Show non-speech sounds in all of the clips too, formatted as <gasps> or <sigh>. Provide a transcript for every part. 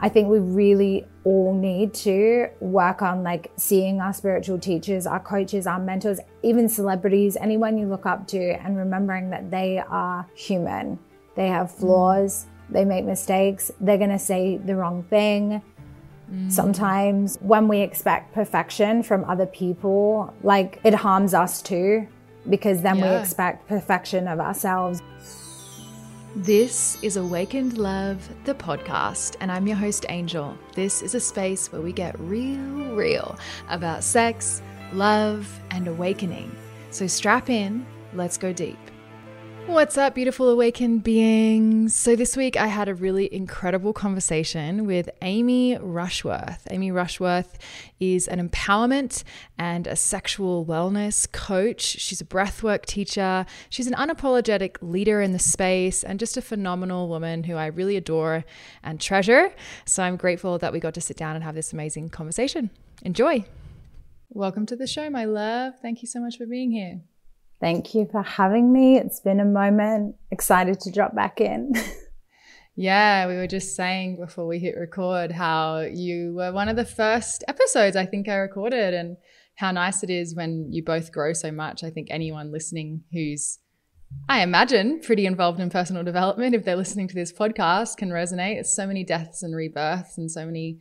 I think we really all need to work on like seeing our spiritual teachers, our coaches, our mentors, even celebrities, anyone you look up to, and remembering that they are human. They have mm. flaws, they make mistakes, they're gonna say the wrong thing. Mm. Sometimes when we expect perfection from other people, like it harms us too, because then we expect perfection of ourselves. This is Awakened Love, the podcast, and I'm your host, Angel. This is a space where we get real, real about sex, love, and awakening. So strap in, let's go deep. What's up, beautiful awakened beings? So, this week I had a really incredible conversation with Amy Rushworth. Amy Rushworth is an empowerment and a sexual wellness coach. She's a breathwork teacher. She's an unapologetic leader in the space and just a phenomenal woman who I really adore and treasure. So, I'm grateful that we got to sit down and have this amazing conversation. Enjoy. Welcome to the show, my love. Thank you so much for being here. Thank you for having me. It's been a moment. Excited to drop back in. <laughs> Yeah, we were just saying before we hit record how you were one of the first episodes I think I recorded, and how nice it is when you both grow so much. I think anyone listening who's, I imagine, pretty involved in personal development, if they're listening to this podcast, can resonate. It's so many deaths and rebirths and so many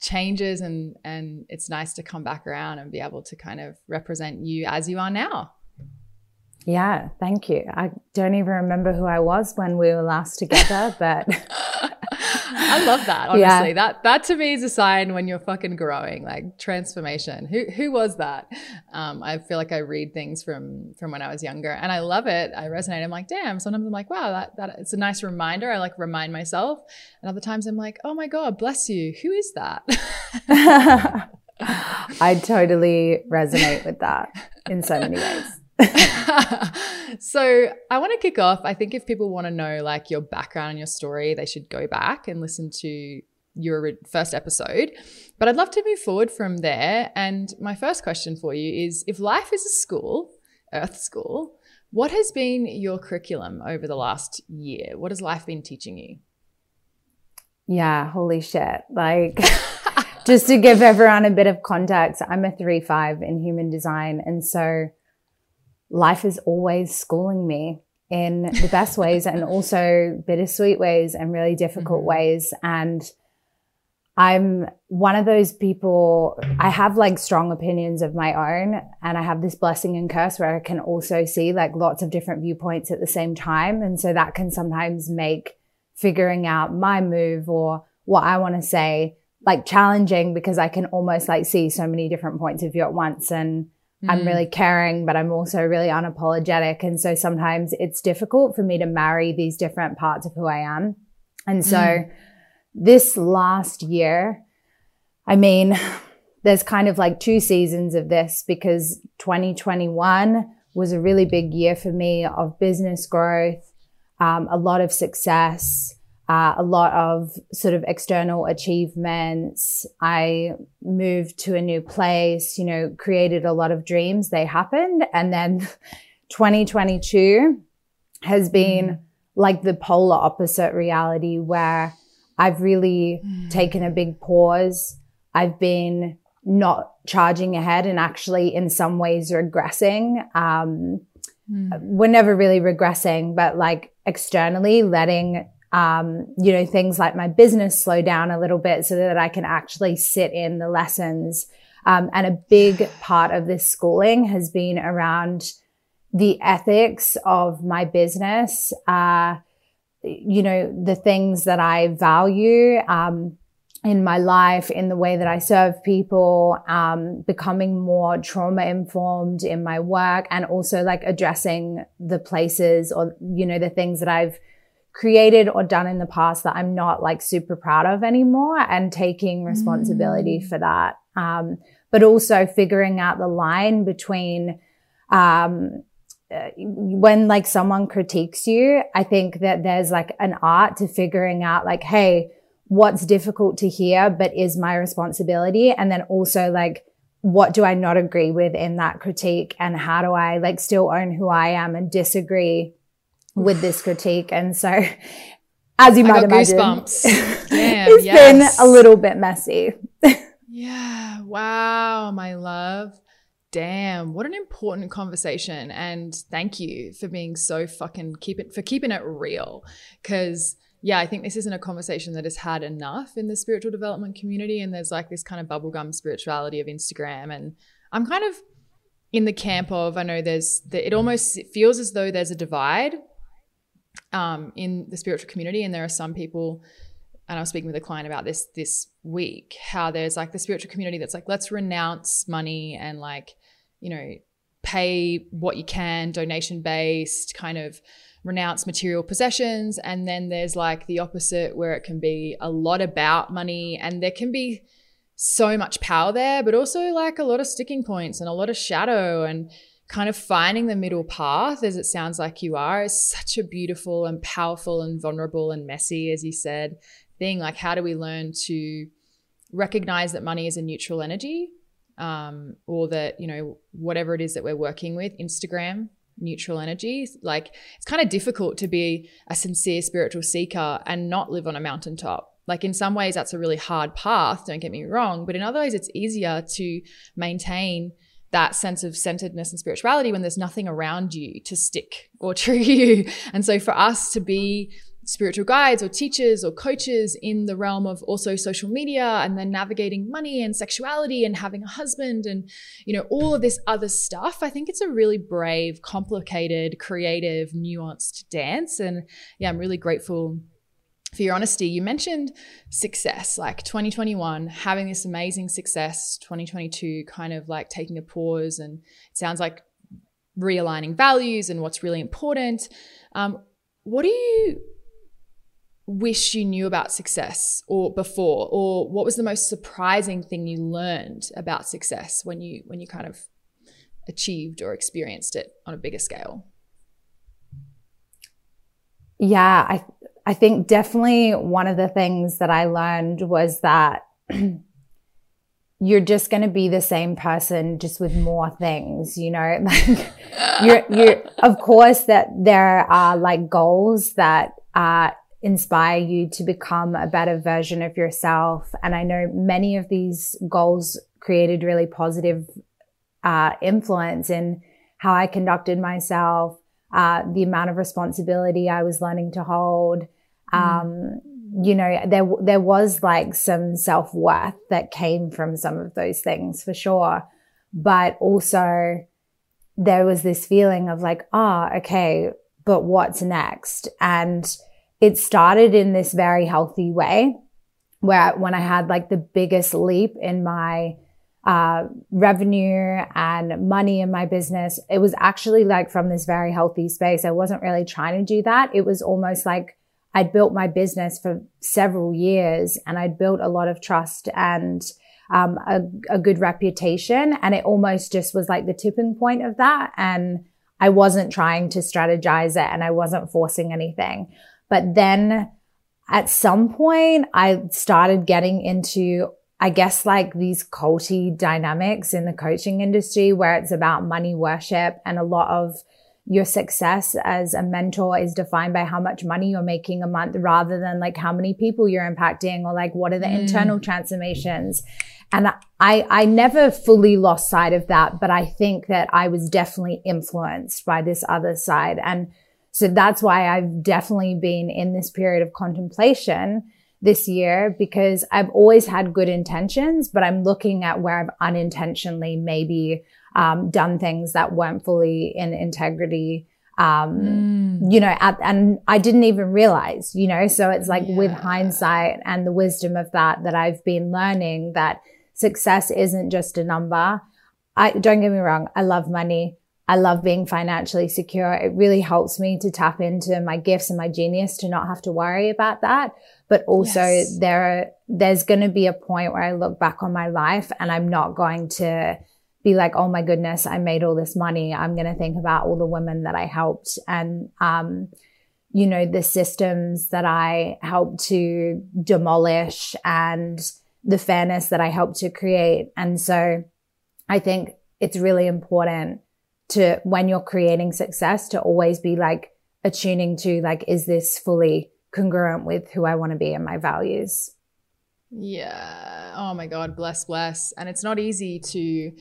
changes, and and it's nice to come back around and be able to kind of represent you as you are now. Yeah, thank you. I don't even remember who I was when we were last together, <laughs> but I love that. <laughs> Honestly, Yeah. that that to me is a sign when you're fucking growing, like transformation. Who who was that? Um, I feel like I read things from from when I was younger, and I love it. I resonate. I'm like, damn. Sometimes I'm like, wow, that that it's a nice reminder. I like remind myself, and other times I'm like, oh my god, bless you. Who is that? <laughs> I totally resonate with that in so many ways. <laughs> so I want to kick off. I think if people want to know like your background and your story, they should go back and listen to your first episode. But I'd love to move forward from there. And my first question for you is if life is a school, Earth School, what has been your curriculum over the last year? What has life been teaching you? Yeah, holy shit. Like, <laughs> just to give everyone a bit of context, I'm a 3 5 in human design. And so life is always schooling me in the best ways and also bittersweet ways and really difficult Mhm. ways. And I'm one of those people, I have like strong opinions of my own, and I have this blessing and curse where I can also see like lots of different viewpoints at the same time. And so that can sometimes make figuring out my move or what I want to say like challenging because I can almost like see so many different points of view at once. And I'm Mm. really caring, but I'm also really unapologetic. And so sometimes it's difficult for me to marry these different parts of who I am. And so Mm. this last year, I mean, <sighs> there's kind of like two seasons of this because 2021 was a really big year for me of business growth, um, a lot of success, uh, a lot of sort of external achievements. I moved to a new place, you know, created a lot of dreams. They happened. And then <laughs> 2022 has been Mm. like the polar opposite reality where I've really Mm. taken a big pause. I've been not charging ahead and actually in some ways regressing. Um, Mm. we're never really regressing, but like externally letting, um, you know, things like my business slow down a little bit so that I can actually sit in the lessons. Um, and a big part of this schooling has been around the ethics of my business, uh, you know, the things that I value, um, in my life, in the way that I serve people, um, becoming more trauma informed in my work and also like addressing the places or, you know, the things that I've created or done in the past that I'm not like super proud of anymore and taking responsibility Mm. for that. Um, but also figuring out the line between, um, uh, when like someone critiques you, I think that there's like an art to figuring out like, hey, what's difficult to hear, but is my responsibility. And then also like, what do I not agree with in that critique? And how do I like still own who I am and disagree with this critique? And so <laughs> as you might imagine. Damn, <laughs> it's yes. been a little bit messy. <laughs> yeah. Wow, my love. Damn, what an important conversation. And thank you for being so fucking keep it for keeping it real. Cause yeah, I think this isn't a conversation that is had enough in the spiritual development community. And there's like this kind of bubblegum spirituality of Instagram. And I'm kind of in the camp of, I know there's, it almost it feels as though there's a divide um, in the spiritual community. And there are some people, and I was speaking with a client about this this week, how there's like the spiritual community that's like, let's renounce money and like, you know, pay what you can, donation based, kind of renounce material possessions. And then there's like the opposite where it can be a lot about money and there can be so much power there, but also like a lot of sticking points and a lot of shadow and kind of finding the middle path as it sounds like you are is such a beautiful and powerful and vulnerable and messy, as you said, thing. Like, how do we learn to recognize that money is a neutral energy um, or that, you know, whatever it is that we're working with, Instagram, neutral energy. Like it's kind of difficult to be a sincere spiritual seeker and not live on a mountaintop. Like in some ways, that's a really hard path, don't get me wrong. But in other ways, it's easier to maintain that sense of centeredness and spirituality when there's nothing around you to stick or <laughs> true you. And so for us to be spiritual guides or teachers or coaches in the realm of also social media and then navigating money and sexuality and having a husband and you know all of this other stuff i think it's a really brave complicated creative nuanced dance and yeah i'm really grateful for your honesty you mentioned success like 2021 having this amazing success 2022 kind of like taking a pause and it sounds like realigning values and what's really important. Um, what do you wish you knew about success or before? Or what was the most surprising thing you learned about success when you when you kind of achieved or experienced it on a bigger scale? Yeah i i think definitely one of the things that i learned was that <clears throat> you're just going to be the same person just with more things you know <laughs> like you're you're of course that there are like goals that are inspire you to become a better version of yourself. And I know many of these goals created really positive uh, influence in how I conducted myself, uh, the amount of responsibility I was learning to hold. Mm. Um, you know, there there was like some self worth that came from some of those things for sure, but also there was this feeling of like, ah, oh, okay, but what's next? And it started in this very healthy way where when I had like the biggest leap in my uh, revenue and money in my business, it was actually like from this very healthy space. I wasn't really trying to do that. It was almost like I'd built my business for several years and I'd built a lot of trust and um, a, a good reputation. And it almost just was like the tipping point of that. And I wasn't trying to strategize it and I wasn't forcing anything. But then at some point, I started getting into, I guess, like these culty dynamics in the coaching industry where it's about money worship and a lot of your success as a mentor is defined by how much money you're making a month rather than like how many people you're impacting or like what are the mm. internal transformations. And I, I never fully lost sight of that, but I think that I was definitely influenced by this other side. And so that's why I've definitely been in this period of contemplation this year because I've always had good intentions, but I'm looking at where I've unintentionally maybe um, done things that weren't fully in integrity. Um, mm. you know, at, and I didn't even realize, you know, so it's like yeah. with hindsight and the wisdom of that, that I've been learning that success isn't just a number. I don't get me wrong. I love money. I love being financially secure. It really helps me to tap into my gifts and my genius to not have to worry about that. But also yes. there are, there's going to be a point where I look back on my life and I'm not going to be like, oh my goodness, I made all this money. I'm going to think about all the women that I helped and, um, you know, the systems that I helped to demolish and the fairness that I helped to create. And so I think it's really important to when you're creating success to always be like attuning to like, is this fully congruent with who I want to be and my values. Yeah. Oh my God. Bless, bless. And it's not easy to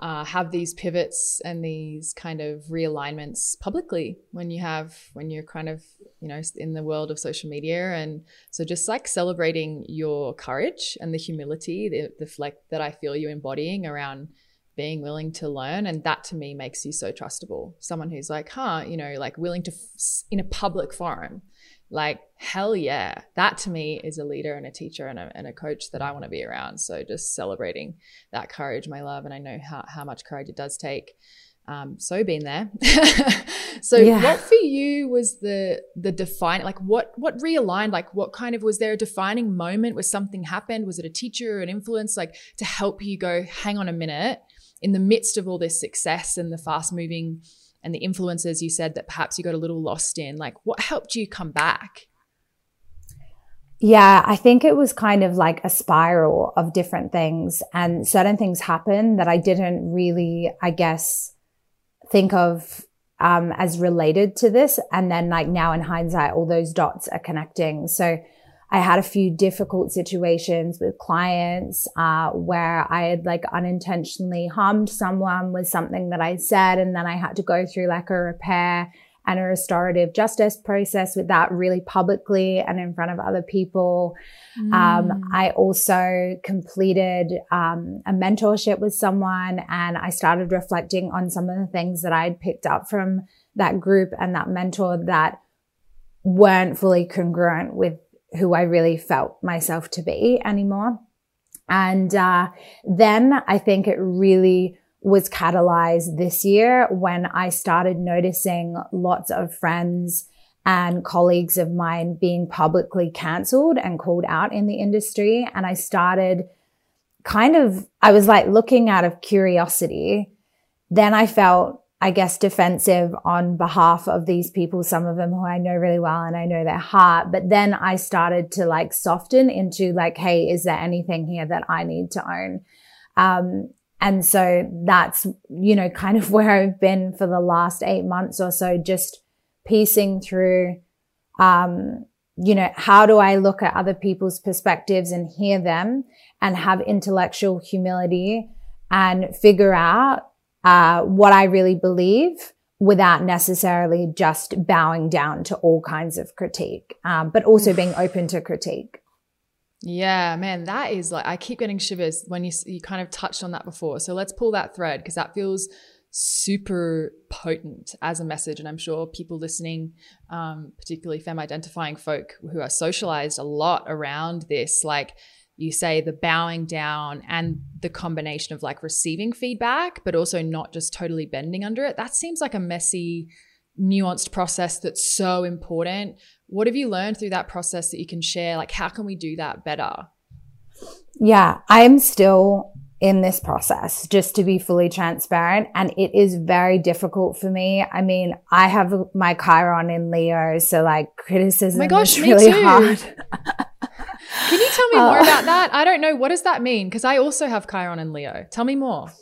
uh, have these pivots and these kind of realignments publicly when you have when you're kind of you know in the world of social media and so just like celebrating your courage and the humility the, the like that i feel you embodying around being willing to learn and that to me makes you so trustable someone who's like huh you know like willing to in a public forum like hell yeah. That to me is a leader and a teacher and a, and a coach that i want to be around. So just celebrating that courage my love and i know how, how much courage it does take. Um, so been there. <laughs> So yeah. what for you was the the define like what what realigned like what kind of was there a defining moment where something happened? Was it a teacher or an influence? Like to help you go hang on a minute. In the midst of all this success and the fast moving and the influences you said that perhaps you got a little lost in like what helped you come back yeah, I think it was kind of like a spiral of different things and certain things happened that I didn't really, I guess, think of um, as related to this. And then like now in hindsight, all those dots are connecting. So I had a few difficult situations with clients uh, where I had like unintentionally harmed someone with something that I said, and then I had to go through like a repair and a restorative justice process with that really publicly and in front of other people. Mm. Um, I also completed um, a mentorship with someone and I started reflecting on some of the things that I'd picked up from that group and that mentor that weren't fully congruent with who I really felt myself to be anymore. And uh, then I think it really was catalyzed this year when I started noticing lots of friends and colleagues of mine being publicly cancelled and called out in the industry. And I started kind of, I was like looking out of curiosity. Then I felt I guess, defensive on behalf of these people, some of them who I know really well and I know their heart. But then I started to like soften into like, Hey, is there anything here that I need to own? Um, and so that's, you know, kind of <laughs> where I've been for the last eight months or so, just piecing through, um, you know, how do I look at other people's perspectives and hear them and have intellectual humility and figure out uh, what I really believe without necessarily just bowing down to all kinds of critique, um, but also being <sighs> open to critique. Yeah, man, that is like I keep getting shivers when you you kind of touched on that before. So let's pull that thread because that feels super potent as a message, and I'm sure people listening, um, particularly femme identifying folk who are socialized a lot around this, like you say the bowing down and the combination of like receiving feedback, but also not just totally bending under it. That seems like a messy, nuanced process that's so important. What have you learned through that process that you can share? Like, how can we do that better? Yeah, I'm still in this process, just to be fully transparent. And it is very difficult for me. I mean, I have my Chiron in Leo, so like criticism oh my gosh, is really hard. <laughs> Can you tell me more uh, about that? I don't know. What does that mean? Because I also have Chiron and Leo. Tell me more.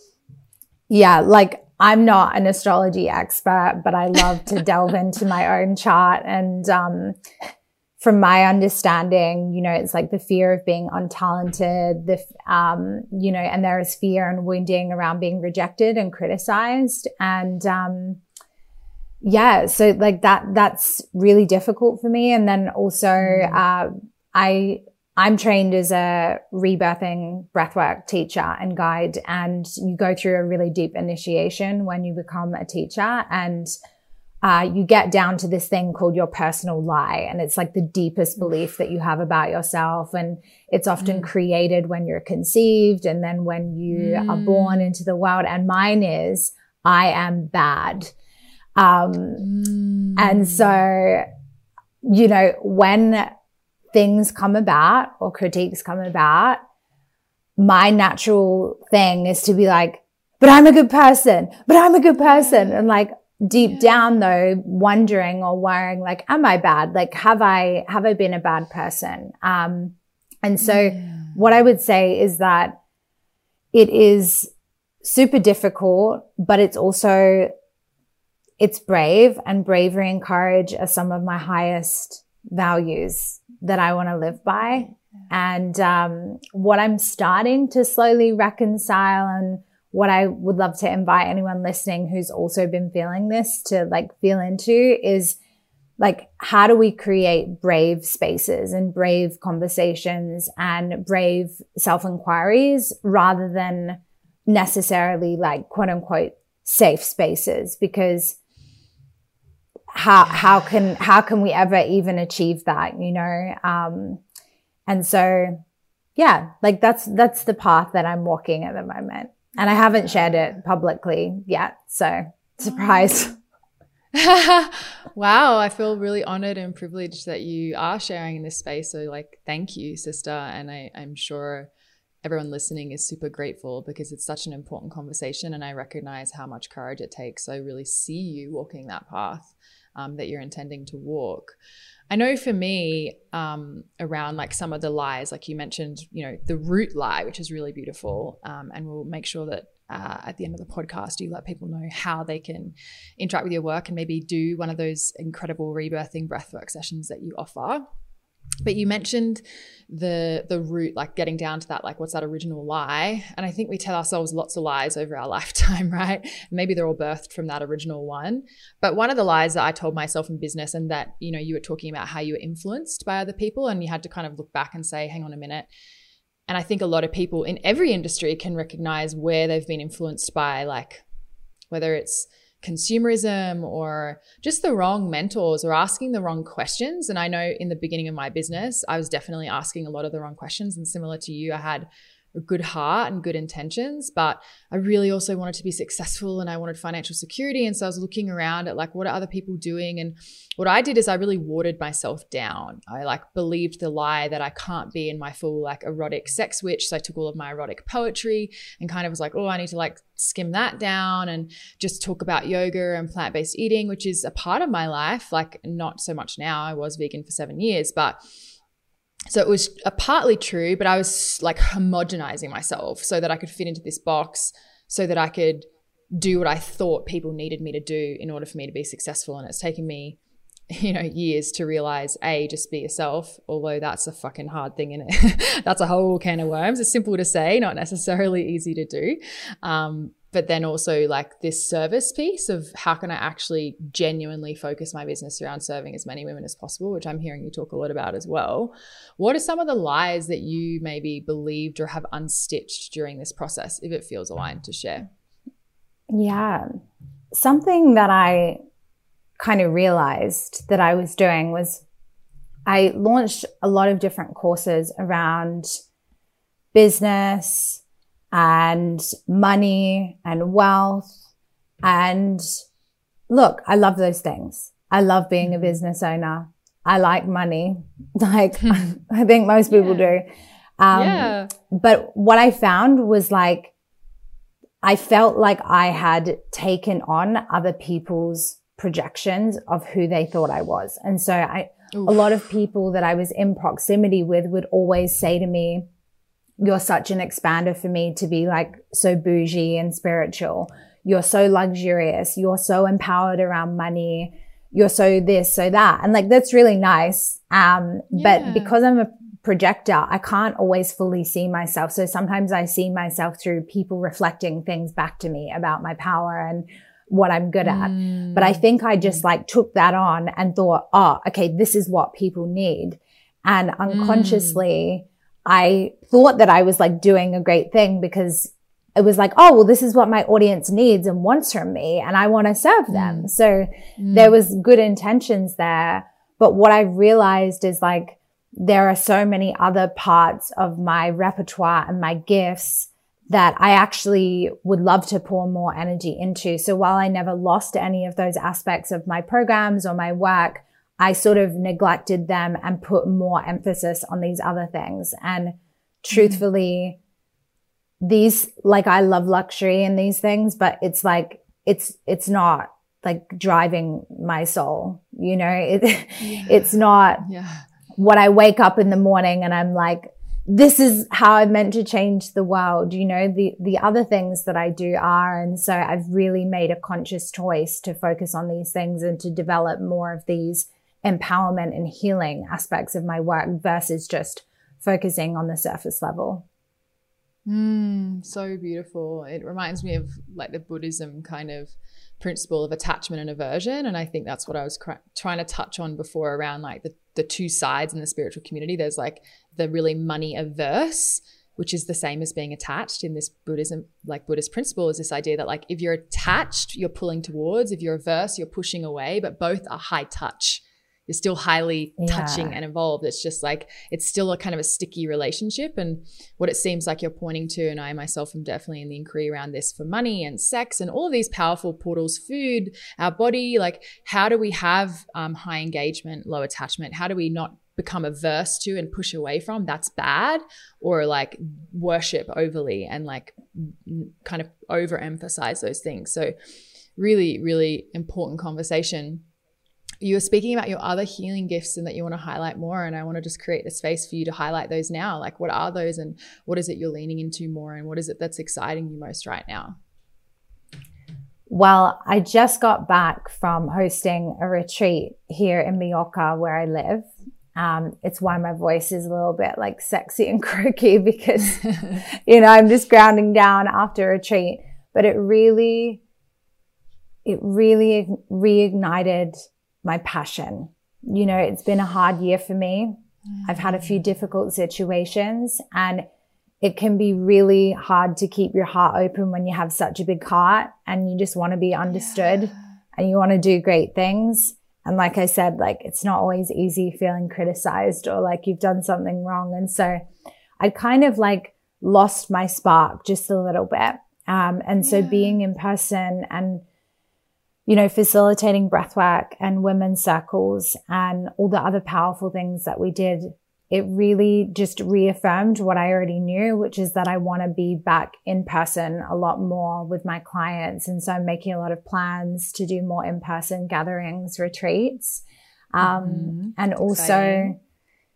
Yeah, like I'm not an astrology expert, but I love to <laughs> delve into my own chart. And um, from my understanding, you know, it's like the fear of being untalented, the, um, you know, and there is fear and wounding around being rejected and criticized. And, um, yeah, so like that, that's really difficult for me. And then also, mm. uh, I, I'm trained as a rebirthing breathwork teacher and guide, and you go through a really deep initiation when you become a teacher. And uh, you get down to this thing called your personal lie. And it's like the deepest belief that you have about yourself. And it's often mm. created when you're conceived and then when you mm. are born into the world. And mine is, I am bad. Um, mm. and so, you know, when things come about or critiques come about, my natural thing is to be like, but I'm a good person, but I'm a good person. And like deep down though, wondering or worrying, like, am I bad? Like, have I, have I been a bad person? Um, and so yeah. what I would say is that it is super difficult, but it's also, it's brave and bravery and courage are some of my highest values that I want to live by. And um, what I'm starting to slowly reconcile and what I would love to invite anyone listening who's also been feeling this to like feel into is like, how do we create brave spaces and brave conversations and brave self inquiries rather than necessarily like quote unquote safe spaces? Because how, how can, how can we ever even achieve that, you know? Um, and so, yeah, like that's, that's the path that I'm walking at the moment. And I haven't shared it publicly yet. So surprise. <laughs> wow, I feel really honored and privileged that you are sharing in this space. So, like, thank you, sister. And I, I'm sure everyone listening is super grateful because it's such an important conversation. And I recognize how much courage it takes. So, I really see you walking that path um, that you're intending to walk. I know for me, um, around like some of the lies, like you mentioned, you know, the root lie, which is really beautiful. Um, and we'll make sure that uh, at the end of the podcast, you let people know how they can interact with your work and maybe do one of those incredible rebirthing breathwork sessions that you offer but you mentioned the the root like getting down to that like what's that original lie and i think we tell ourselves lots of lies over our <laughs> lifetime right? Maybe they're all birthed from that original one. But one of the lies that i told myself in business and that you know you were talking about how you were influenced by other people and you had to kind of look back and say hang on a minute. And i think a lot of people in every industry can recognize where they've been influenced by like whether it's consumerism or just the wrong mentors or asking the wrong questions. And I know in the beginning of my business, I was definitely asking a lot of the wrong questions. And similar to you, I had good heart and good intentions, but I really also wanted to be successful and I wanted financial security. And so I was looking around at like, what are other people doing? And what I did is I really watered myself down. I like believed the lie that I can't be in my full like erotic sex witch. So I took all of my erotic poetry and kind of was like, oh, I need to like skim that down and just talk about yoga and plant based eating, which is a part of my life. Like, not so much now. I was vegan for seven years, but so it was a partly true, but I was like homogenizing myself so that I could fit into this box, so that I could do what I thought people needed me to do in order for me to be successful. And it's taken me, <laughs> you know, years to realize a just be yourself. Although that's a fucking hard thing, in it. <laughs> that's a whole can of worms. It's simple to say, not necessarily easy to do. Um, but then also like this service piece of how can I actually genuinely focus my business around serving as many women as possible, which I'm hearing you talk a lot about as well. What are some of the lies that you maybe believed or have unstitched during this process, if it feels aligned to share? Yeah. Something that I kind of realized that I was doing was I launched a lot of different courses around business, and money and wealth. And look, I love those things. I love being a mm-hmm. business owner. I like money. <laughs> Like <laughs> <laughs> I think most people yeah. do. Um, yeah. but what I found was like, I felt like I had taken on other people's projections of who they thought I was. And so I, Oof. a lot of people that I was in proximity with would always say to me, you're such an expander for me to be like so bougie and spiritual. You're so luxurious. You're so empowered around money. You're so this, so that. And like, that's really nice. Um, yeah. but because I'm a projector, I can't always fully see myself. So sometimes I see myself through people reflecting things back to me about my power and what I'm good at. Mm. But I think I just like took that on and thought, oh, okay, this is what people need. And unconsciously, mm I thought that I was like doing a great thing because it was like, oh, well, this is what my audience needs and wants from me and I want to serve them. Mm. So mm. there was good intentions there. But what I realized is like, there are so many other parts of my repertoire and my gifts that I actually would love to pour more energy into. So while I never lost any of those aspects of my programs or my work, I sort of neglected them and put more emphasis on these other things. And truthfully, mm-hmm. these, like, I love luxury and these things, but it's like, it's, it's not like driving my soul, you know, <laughs> it, yeah. it's not yeah. what I wake up in the morning and I'm like, this is how I'm meant to change the world. You know, the, the other things that I do are. And so I've really made a conscious choice to focus on these things and to develop more of these empowerment and healing aspects of my work versus just focusing on the surface level. Mm, so beautiful. It reminds me of like the Buddhism kind of principle of attachment and aversion. And I think that's what I was cr- trying to touch on before around like the, the two sides in the spiritual community. There's like the really money averse, which is the same as being attached in this Buddhism, like Buddhist principle, is this idea that like if you're attached, you're pulling towards, if you're averse, you're pushing away, but both are high touch you're still highly yeah. touching and involved. It's just like it's still a kind of a sticky relationship. And what it seems like you're pointing to, and I myself am definitely in the inquiry around this for money and sex and all of these powerful portals, food, our body. Like, how do we have um, high engagement, low attachment? How do we not become averse to and push away from? That's bad, or like worship overly and like kind of overemphasize those things. So, really, really important conversation you were speaking about your other healing gifts and that you want to highlight more. And I want to just create the space for you to highlight those now. Like, what are those and what is it you're leaning into more? And what is it that's exciting you most right now? Well, I just got back from hosting a retreat here in Mallorca where I live. Um, it's why my voice is a little bit like sexy and <laughs> croaky because, <laughs> you know, I'm just grounding down after a retreat. But it really, it really reignited my passion. You know, it's been a hard year for me. Mm-hmm. I've had a few difficult situations and it can be really hard to keep your heart open when you have such a big heart and you just want to be understood yeah. and you want to do great things. And like I said, like it's not always easy feeling criticized or like you've done something wrong. And so I kind of like lost my spark just a little bit. Um, and so being in person and you know, facilitating breathwork and women's circles and all the other powerful things that we did, it really just reaffirmed what I already knew, which is that I want to be back in person a lot more with my clients. And so I'm making a lot of plans to do more in person gatherings, retreats, um, mm-hmm. and also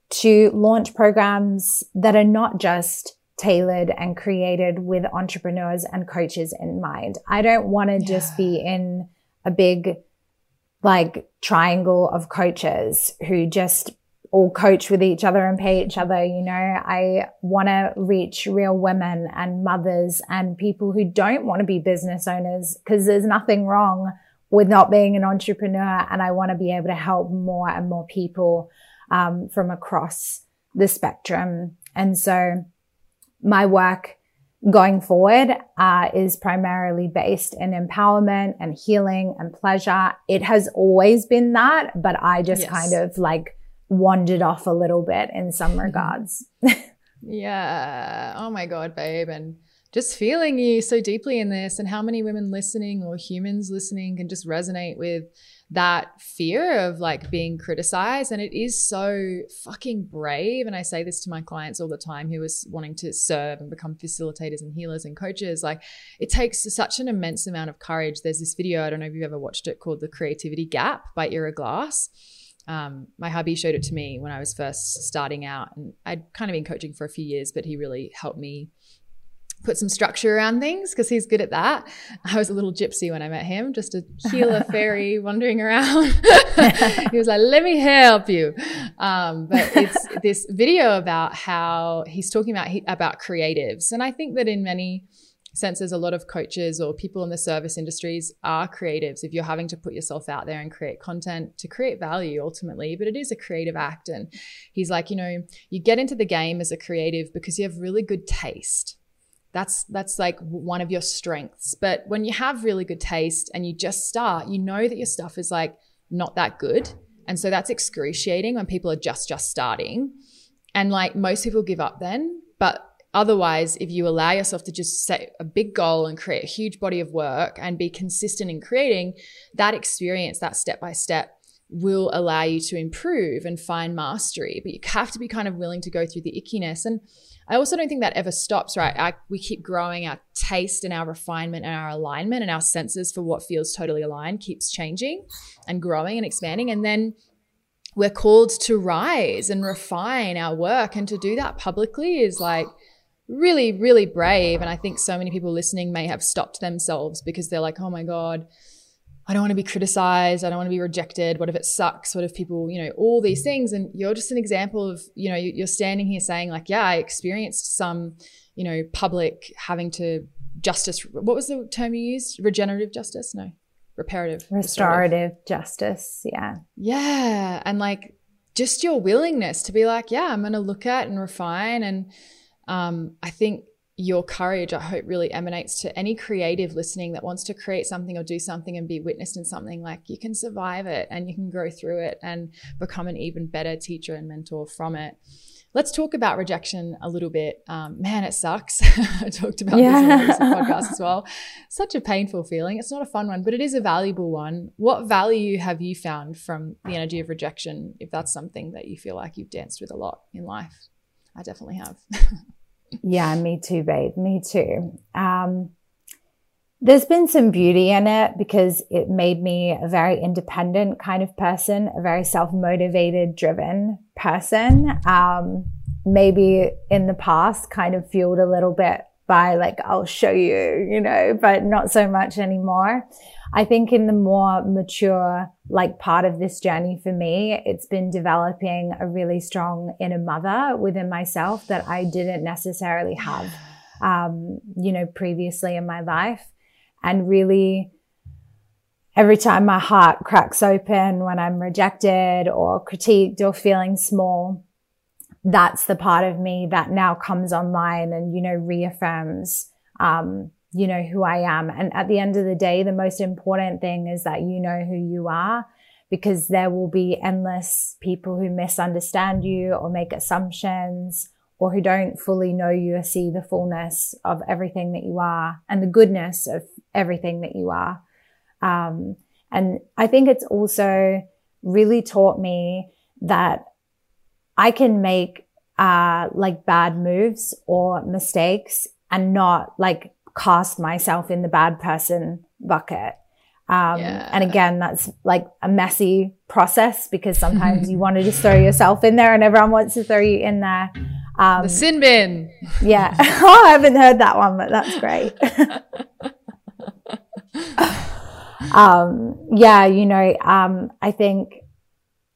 to launch programs that are not just tailored and created with entrepreneurs and coaches in mind. I don't want to yeah. just be in a big like triangle of coaches who just all coach with each other and pay each other. You know, I want to reach real women and mothers and people who don't want to be business owners because there's nothing wrong with not being an entrepreneur. And I want to be able to help more and more people um, from across the spectrum. And so my work going forward uh, is primarily based in empowerment and healing and pleasure. It has always been that, but I just yes. kind of like wandered off a little bit in some mm-hmm. regards. <laughs> yeah. Oh my God, babe. And just feeling you so deeply in this, and how many women listening or humans listening can just resonate with that fear of like being criticized. And it is so fucking brave. And I say this to my clients all the time who is wanting to serve and become facilitators and healers and coaches. Like it takes such an immense amount of courage. There's this video, I don't know if you've ever watched it called The Creativity Gap by Ira Glass. Um, my hubby showed it to me when I was first starting out, and I'd kind of been coaching for a few years, but he really helped me put some structure around things because he's good at that. I was a little gypsy when I met him, just a healer <laughs> fairy wandering around. <laughs> he was like, "Let me help you." Um, but it's <laughs> this video about how he's talking about about creatives, and I think that in many senses, a lot of coaches or people in the service industries are creatives. If you're having to put yourself out there and create content to create value, ultimately, but it is a creative act. And he's like, you know, you get into the game as a creative because you have really good taste that's that's like one of your strengths. But when you have really good taste and you just start you know that your stuff is like not that good. And so that's excruciating when people are just just starting. And like most people give up then. But otherwise if you allow yourself to just set a big goal and create a huge body of work and be consistent in creating that experience that step by step will allow you to improve and find mastery. But you have to be kind of willing to go through the ickiness. And I also don't think that ever stops, right? I, we keep growing our taste and our refinement and our alignment and our senses for what feels totally aligned keeps changing and growing and expanding. And then we're called to rise and refine our work. And to do that publicly is like really, really brave. And I think so many people listening may have stopped themselves because they're like, oh my God, I don't want to be criticized. I don't want to be rejected. What if it sucks? What if people, you know, all these things? And you're just an example of, you know, you're standing here saying, like, yeah, I experienced some, you know, public having to justice. What was the term you used? Regenerative justice? No, reparative. Restorative, restorative. justice. Yeah. Yeah. And like just your willingness to be like, yeah, I'm going to look at and refine. And um, I think your courage, I hope, really emanates to any creative listening that wants to create something or do something and be witnessed in something. Like you can survive it and you can grow through it and become an even better teacher and mentor from it. Let's talk about rejection a little bit. Um, man, it sucks. <laughs> I talked about yeah. this in recent podcast as well. Such a painful feeling. It's not a fun one, but it is a valuable one. What value have you found from the energy of rejection, if that's something that you feel like you've danced with a lot in life? I definitely have. <laughs> Yeah, me too, babe. Me too. Um, there's been some beauty in it because it made me a very independent kind of person, a very self motivated, driven person. Um, maybe in the past, kind of fueled a little bit by like, I'll show you, you know, but not so much anymore. I think in the more mature, like part of this journey for me, it's been developing a really strong inner mother within myself that I didn't necessarily have, um, you know, previously in my life. And really, every time my heart cracks open when I'm rejected or critiqued or feeling small, that's the part of me that now comes online and, you know, reaffirms, um, you know who I am. And at the end of the day, the most important thing is that you know who you are because there will be endless people who misunderstand you or make assumptions or who don't fully know you or see the fullness of everything that you are and the goodness of everything that you are. Um, and I think it's also really taught me that I can make uh, like bad moves or mistakes and not like cast myself in the bad person bucket. Um, yeah. And again, that's like a messy process because sometimes <laughs> you want to just throw yourself in there and everyone wants to throw you in there. Um, the sin bin. Yeah. <laughs> oh, I haven't heard that one, but that's great. <laughs> um, yeah, you know, um, I think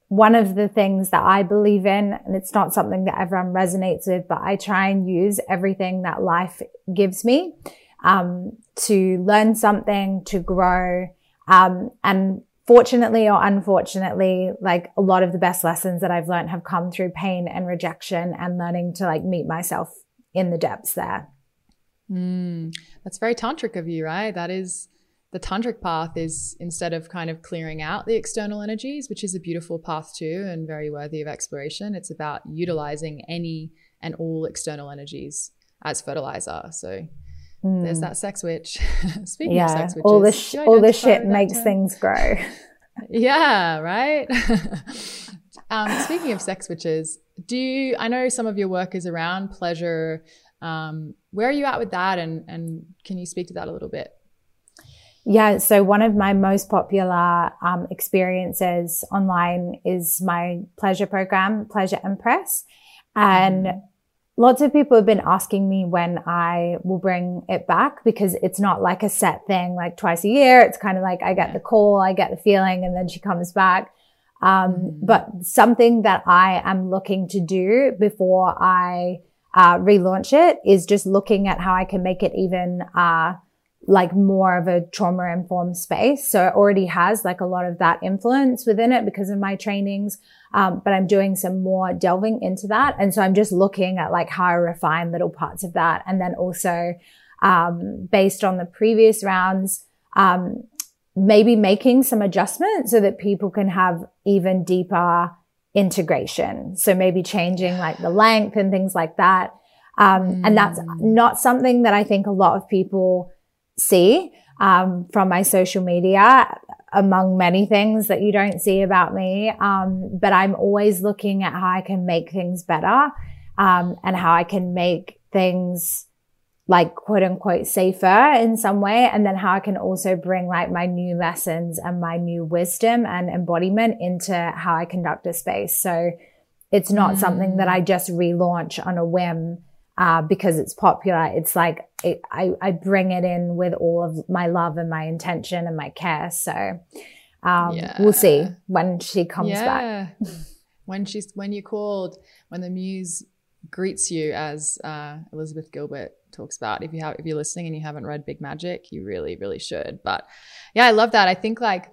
one of the things that I believe in, and it's not something that everyone resonates with, but I try and use everything that life gives me um, to learn something, to grow. Um, and fortunately or unfortunately, like a lot of the best lessons that I've learned have come through pain and rejection and learning to like meet myself in the depths there. Mm, that's very tantric of you, right? That is the tantric path is instead of kind of clearing out the external energies, which is a beautiful path too and very worthy of exploration. It's about utilizing any and all external energies as fertilizer. So Mm. There's that sex witch. <laughs> Speaking yeah, of sex witches, all the sh- all the shit makes term? things grow. <laughs> yeah, right. <laughs> um, speaking of sex witches, do you, I know some of your work is around pleasure. Um, where are you at with that, and and can you speak to that a little bit? Yeah, so one of my most popular um, experiences online is my pleasure program, Pleasure Empress. And mm lots of people have been asking me when I will bring it back because it's not like a set thing, like twice a year. It's kind of like I get the call, I get the feeling, and then she comes back. Um, mm-hmm. but something that I am looking to do before I uh, relaunch it is just looking at how I can make it even uh, like more of a trauma informed space. So it already has like a lot of that influence within it because of my trainings. Um, but I'm doing some more delving into that. And so I'm just looking at like how I refine little parts of that. And then also, um, based on the previous rounds, um, maybe making some adjustments so that people can have even deeper integration. So maybe changing like the length and things like that. Um, mm. and that's mm. not something that I think a lot of people see um, from my social media among many things that you don't see about me. Um, but I'm always looking at how I can make things better um, and how I can make things like quote unquote safer in some way. And then how I can also bring like my new lessons and my new wisdom and embodiment into how I conduct a space. So it's not mm. something that I just relaunch on a whim uh, because it's popular. It's like it, I, I bring it in with all of my love and my intention and my care. So um, yeah. we'll see when she comes yeah. back. when she's when you called, when the muse greets you, as uh, Elizabeth Gilbert talks about. If you have if you're listening and you haven't read Big Magic, you really really should. But yeah, I love that. I think like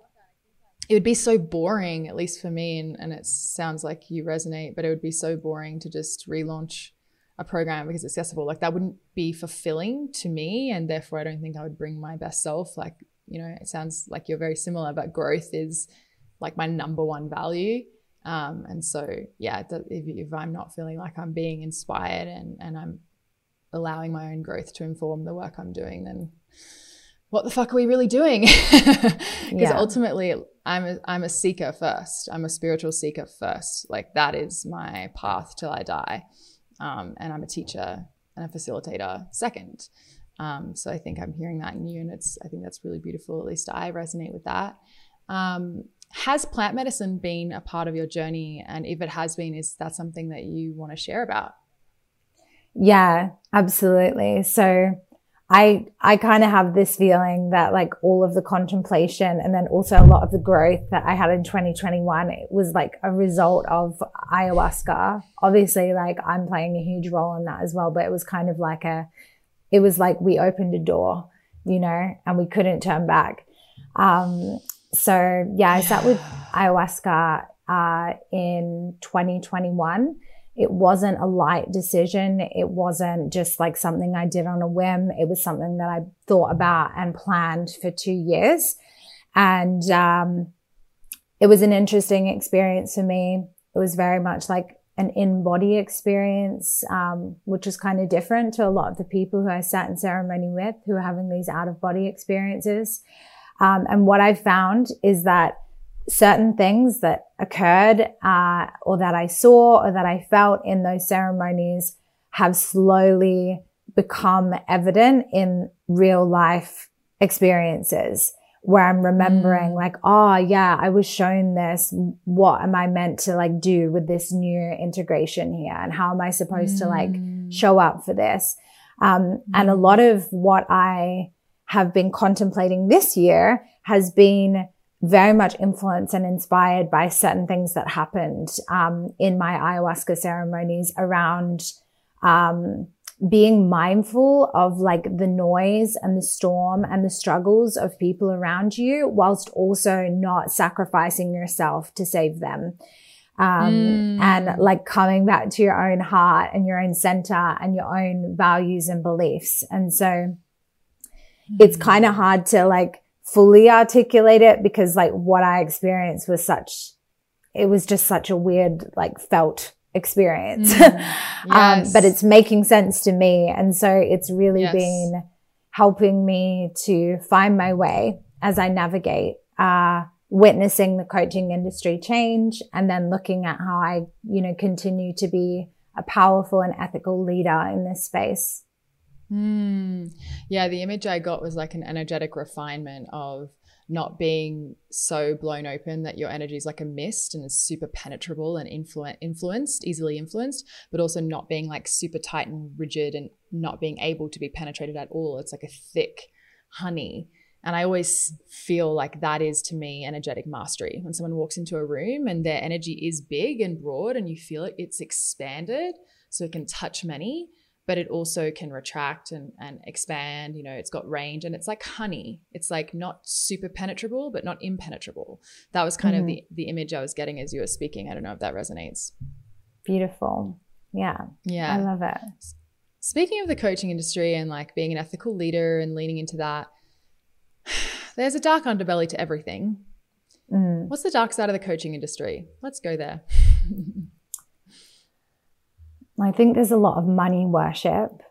it would be so boring, at least for me, and, and it sounds like you resonate, but it would be so boring to just relaunch a program because it's accessible. Like that wouldn't be fulfilling to me, and therefore I don't think I would bring my best self. Like you know, it sounds like you're very similar, but growth is like my number one value. Um, and so, yeah, if, if, I'm not feeling like I'm being inspired and, and I'm allowing my own growth to inform the work I'm doing, then what the fuck are we really doing? <laughs> Because yeah. ultimately, I'm a, I'm a seeker first. I'm a spiritual seeker first. Like that is my path till I die. Um, and I'm a teacher and a facilitator second. Um, so I think I'm hearing that in you, and it's I think that's really beautiful. At least I resonate with that. Um, has plant medicine been a part of your journey? And if it has been, is that something that you want to share about? Yeah, absolutely. So I I kind of have this feeling that like all of the contemplation and then also a lot of the growth that I had in 2021 it was like a result of ayahuasca. Obviously like I'm playing a huge role in that as well, but it was kind of like a it was like we opened a door, you know, and we couldn't turn back. Um so yeah, I sat with ayahuasca uh in 2021 it wasn't a light decision. It wasn't just like something I did on a whim. It was something that I thought about and planned for two years. And, um, it was an interesting experience for me. It was very much like an in-body experience, um, which was kind of different to a lot of the people who I sat in ceremony with who are having these out-of-body experiences. Um, and what I found is that certain things that occurred uh, or that I saw or that I felt in those ceremonies have slowly become evident in real life experiences where I'm remembering mm. like, oh yeah, I was shown this. What am I meant to like do with this new integration here? And how am I supposed mm. to like mm. show up for this? Um, mm. and a mm. lot of what I have been contemplating this year has been very much influenced and inspired by certain things that happened um, in my ayahuasca ceremonies around um, being mindful of like the noise and the storm and the struggles of people around you, whilst also not sacrificing yourself to save them. Um, mm. and like coming back to your own heart and your own center and your own values and beliefs. And so mm. it's kind of hard to like, fully articulate it because like what I experienced was such, it was just such a weird, like felt experience. Mm, <laughs> yes. um, but it's making sense to me. And so it's really yes. been helping me to find my way as I navigate, uh, witnessing the coaching industry change and then looking at how I, you know, continue to be a powerful and ethical leader in this space. Mm. Yeah, the image I got was like an energetic refinement of not being so blown open that your energy is like a mist and is super penetrable and influ- influenced, easily influenced, but also not being like super tight and rigid and not being able to be penetrated at all. It's like a thick honey. And I always feel like that is to me energetic mastery. When someone walks into a room and their energy is big and broad and you feel it, it's expanded so it can touch many but it also can retract and, and expand. You know, it's got range and it's like honey. It's like not super penetrable, but not impenetrable. That was kind mm-hmm. of the, the image I was getting as you were speaking. I don't know if that resonates. Beautiful. Yeah. Yeah. I love it. Speaking of the coaching industry and like being an ethical leader and leaning into that, <sighs> there's a dark underbelly to everything. Mm. What's the dark side of the coaching industry? Let's go there. <laughs> I think there's a lot of money worship.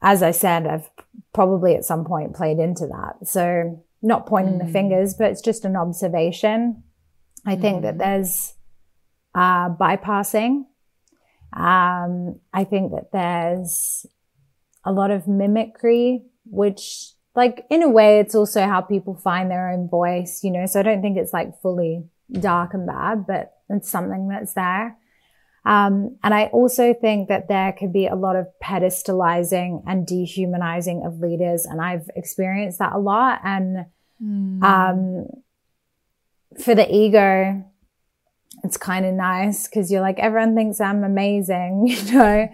As I said, I've probably at some point played into that. So not pointing mm. the fingers, but it's just an observation. I mm. think that mm. there's uh, bypassing. Um, I think that there's a lot of mimicry, which like in a way, it's also how people find their own voice, you know, so I don't think it's like fully dark and bad, but it's something that's there. Um, and I also think that there could be a lot of pedestalizing and dehumanizing of leaders. And I've experienced that a lot. And, mm. um, for the ego, it's kind of nice because you're like, everyone thinks I'm amazing, <laughs> you know?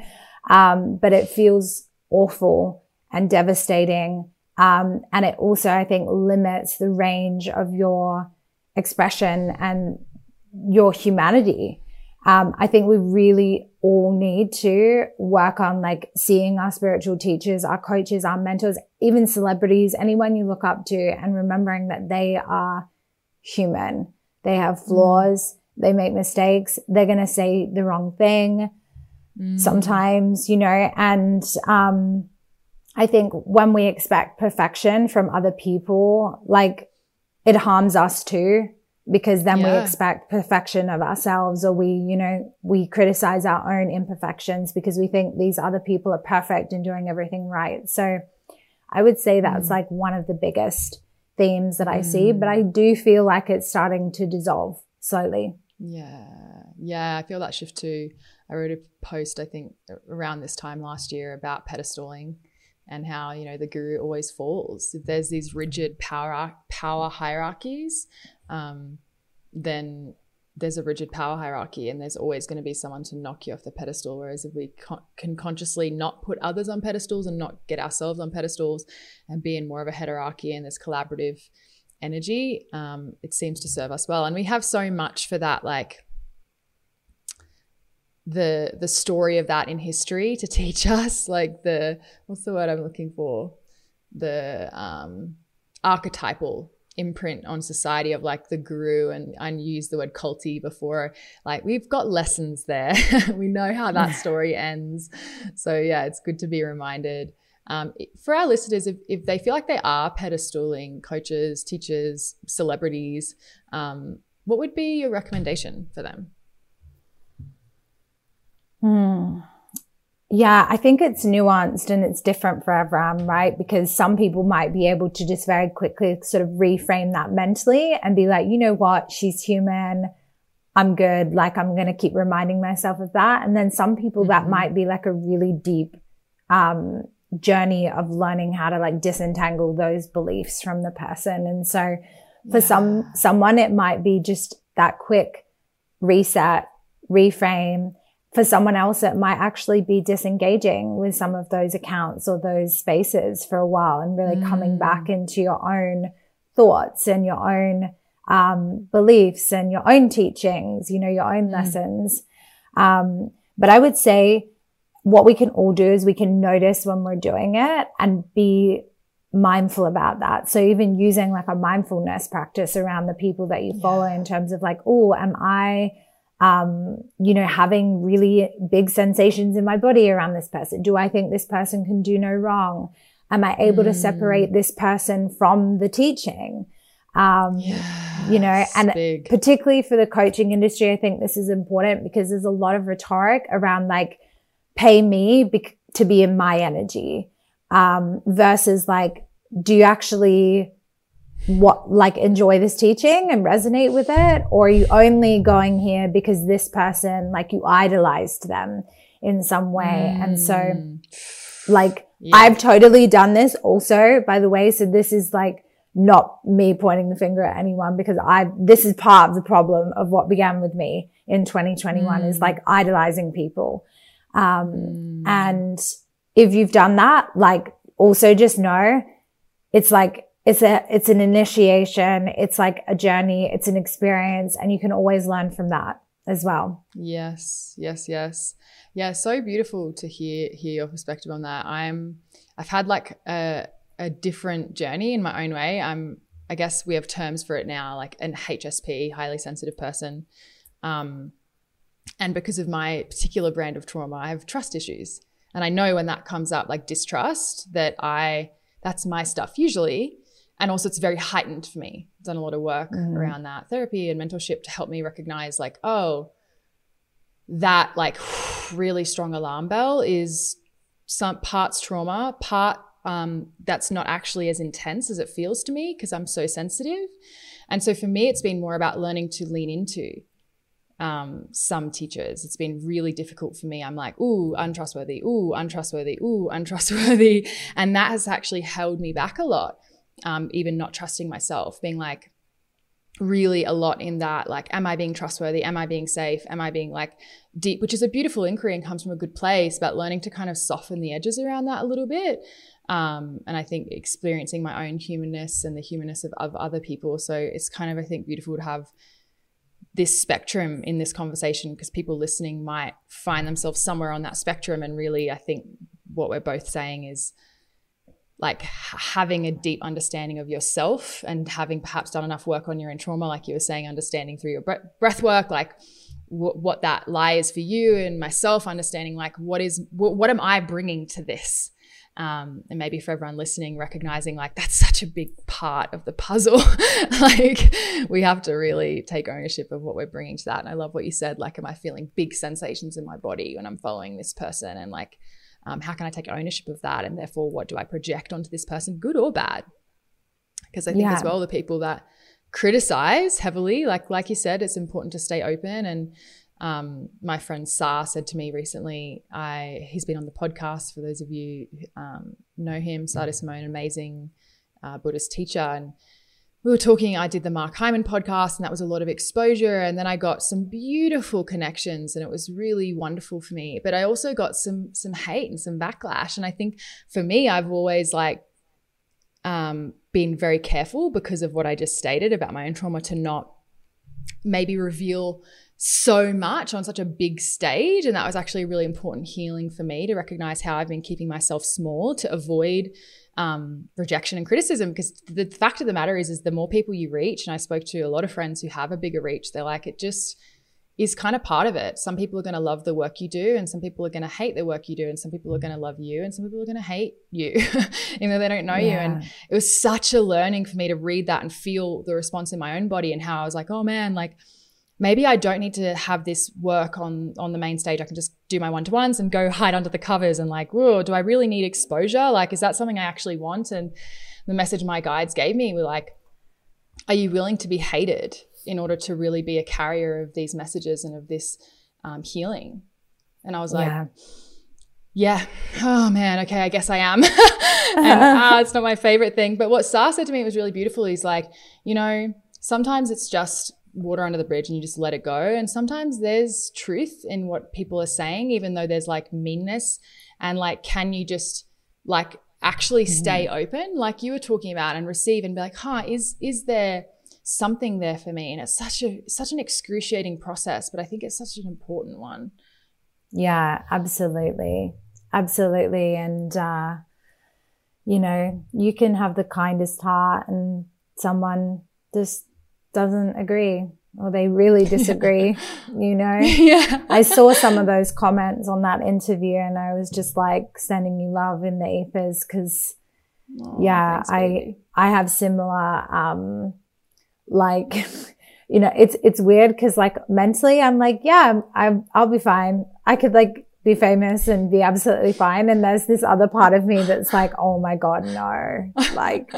Um, but it feels awful and devastating. Um, and it also, I think, limits the range of your expression and your humanity. Um, I think we really all need to work on like seeing our spiritual teachers, our coaches, our mentors, even celebrities, anyone you look up to and remembering that they are human. They have mm. flaws. Mm. They make mistakes. They're going to say the wrong thing mm. sometimes, you know, and, um, I think when we expect perfection from other people, like it harms us too because then yeah. we expect perfection of ourselves or we, you know, we criticize our own imperfections because we think these other people are perfect and doing everything right. So I would say that's mm. like one of the biggest themes that I mm. see, but I mm. do feel like it's starting to dissolve slowly. Yeah. Yeah. I feel that shift too. I wrote a post, I think, around this time last year about pedestaling and how you know the guru always falls. If there's these rigid power power hierarchies, um, then there's a rigid power hierarchy and there's always going to be someone to knock you off the pedestal. Whereas if we con- can consciously not put others on pedestals and not get ourselves on pedestals and be in more of a hierarchy and this collaborative energy, um, it seems to serve us well. And we have so much for that, like the the story of that in history to <laughs> teach us, like the what's the word I'm looking for, the um, archetypal imprint on society of like the guru and I used the word culty before. Like we've got lessons there. <laughs> we know how that story ends. So yeah, it's good to be reminded. Um, for our listeners, if, if they feel like they are pedestaling coaches, teachers, celebrities, um, what would be your recommendation for them? Hmm. Yeah, I think it's nuanced and it's different for everyone, right? Because some people might be able to just very quickly sort of reframe that mentally and be like, you know what? She's human. I'm good. Like I'm going to keep reminding myself of that. And then some people mm-hmm. that might be like a really deep, um, journey of learning how to like disentangle those beliefs from the person. And so for yeah. some, someone, it might be just that quick reset, reframe for someone else, it might actually be disengaging with some of those accounts or those spaces for a while and really mm. coming back into your own thoughts and your own um, beliefs and your own teachings, you know, your own mm. lessons. Um, but I would say what we can all do is we can notice when we're doing it and be mindful about that. So even using like a mindfulness practice around the people that you follow yeah. in terms of like, oh, am I um, you know, having really big sensations in my body around this person. Do I think this person can do no wrong? Am I able mm. to separate this person from the teaching? Um, yes, you know, and big. particularly for the coaching industry, I think this is important because there's a lot of rhetoric around like, pay me to be in my energy, um, versus like, do you actually what like enjoy this teaching and resonate with it or are you only going here because this person like you idolized them in some way mm. and so mm. like yeah. I've totally done this also by the way so this is like not me pointing the finger at anyone because I this is part of the problem of what began with me in 2021 mm. is like idolizing people um mm. and if you've done that like also just know it's like it's a, it's an initiation. It's like a journey. It's an experience and you can always learn from that as well. Yes, yes, yes. Yeah, so beautiful to hear hear your perspective on that. I'm I've had like a a different journey in my own way. I'm I guess we have terms for it now, like an HSP, highly sensitive person. Um, and because of my particular brand of trauma, I have trust issues. And I know when that comes up, like distrust, that I that's my stuff usually and also it's very heightened for me I've done a lot of work mm. around that therapy and mentorship to help me recognize like oh that like <sighs> really strong alarm bell is some parts trauma part um, that's not actually as intense as it feels to me because i'm so sensitive and so for me it's been more about learning to lean into um, some teachers. It's been really difficult for me. I'm like, ooh, untrustworthy, ooh, untrustworthy, ooh, untrustworthy. <laughs> And that has actually held me back a lot, um, even not trusting myself, being like, really a lot in that like am i being trustworthy? Am i being safe? Am i being like deep? Which is a beautiful inquiry and comes from a good place but learning to kind of soften the edges around that a little bit um, and i think experiencing my own humanness and the humanness of, of other people. So it's kind of i think beautiful to have this spectrum in this conversation because people listening might find themselves somewhere on that spectrum. And really, I think what we're both saying is like having a deep understanding of yourself and having perhaps done enough work on your own trauma, like you were saying, understanding through your breath work, like w- what that lie is for you and myself, understanding like what is, w- what am I bringing to this? Um, and maybe for everyone listening, recognizing like that's such a big part of the puzzle. <laughs> like we have to really take ownership of what we're bringing to that. And I love what you said. Like, am I feeling big sensations in my body when I'm following this person? And like, um, how can I take ownership of that? And therefore, what do I project onto this person, good or bad? Because I think yeah. as well, the people that criticize heavily, like like you said, it's important to stay open and um, my friend Sah said to me recently, I he's been on the podcast for those of you who um, know him, Sah D'Simone, amazing uh, Buddhist teacher. And we were talking, I did the Mark Hyman podcast, and that was a lot of exposure. And then I got some beautiful connections, and it was really wonderful for me. But I also got some some hate and some backlash. And I think for me, I've always like um, been very careful because of what I just stated about my own trauma to not maybe reveal so much on such a big stage. And that was actually a really important healing for me to recognize how I've been keeping myself small to avoid um, rejection and criticism. Because the fact of the matter is, is the more people you reach, and I spoke to a lot of friends who have a bigger reach, they're like, it just is kind of part of it. Some people are going to love the work you do, and some people are going to hate the work you do, and some people are going to love you, and some people are going to hate you, <laughs> even though they don't know yeah. you. And it was such a learning for me to read that and feel the response in my own body and how I was like, oh man, like maybe I don't need to have this work on on the main stage. I can just do my one to ones and go hide under the covers and like, whoa, do I really need exposure? Like, is that something I actually want? And the message my guides gave me were like, are you willing to be hated in order to really be a carrier of these messages and of this um, healing? And I was like, yeah. yeah. Oh man, okay, I guess I am. <laughs> <laughs> and uh, it's not my favorite thing. But what Sah said to me was really beautiful. He's like, you know, sometimes it's just water under the bridge and you just let it go. And sometimes there's truth in what people are saying, even though there's like meanness. And like, can you just like actually mm-hmm. stay mm-hmm. open, like you were talking about, and receive and be like, huh, is is there something there for me? And it's such a such an excruciating process, but I think it's such an important one. Yeah, absolutely. Absolutely. And uh, you know, you can have the kindest heart and someone just doesn't agree or they really <laughs> disagree, you know? <laughs> Yeah. I saw some of those comments on that interview and I was just like sending you love in the ethers because oh, yeah, thanks, I I have similar um like <laughs> you know, it's it's weird because like mentally I'm like, yeah, I'm I'll be fine. I could like be famous and be absolutely fine. And there's this other part of me that's like, oh my God, no. Like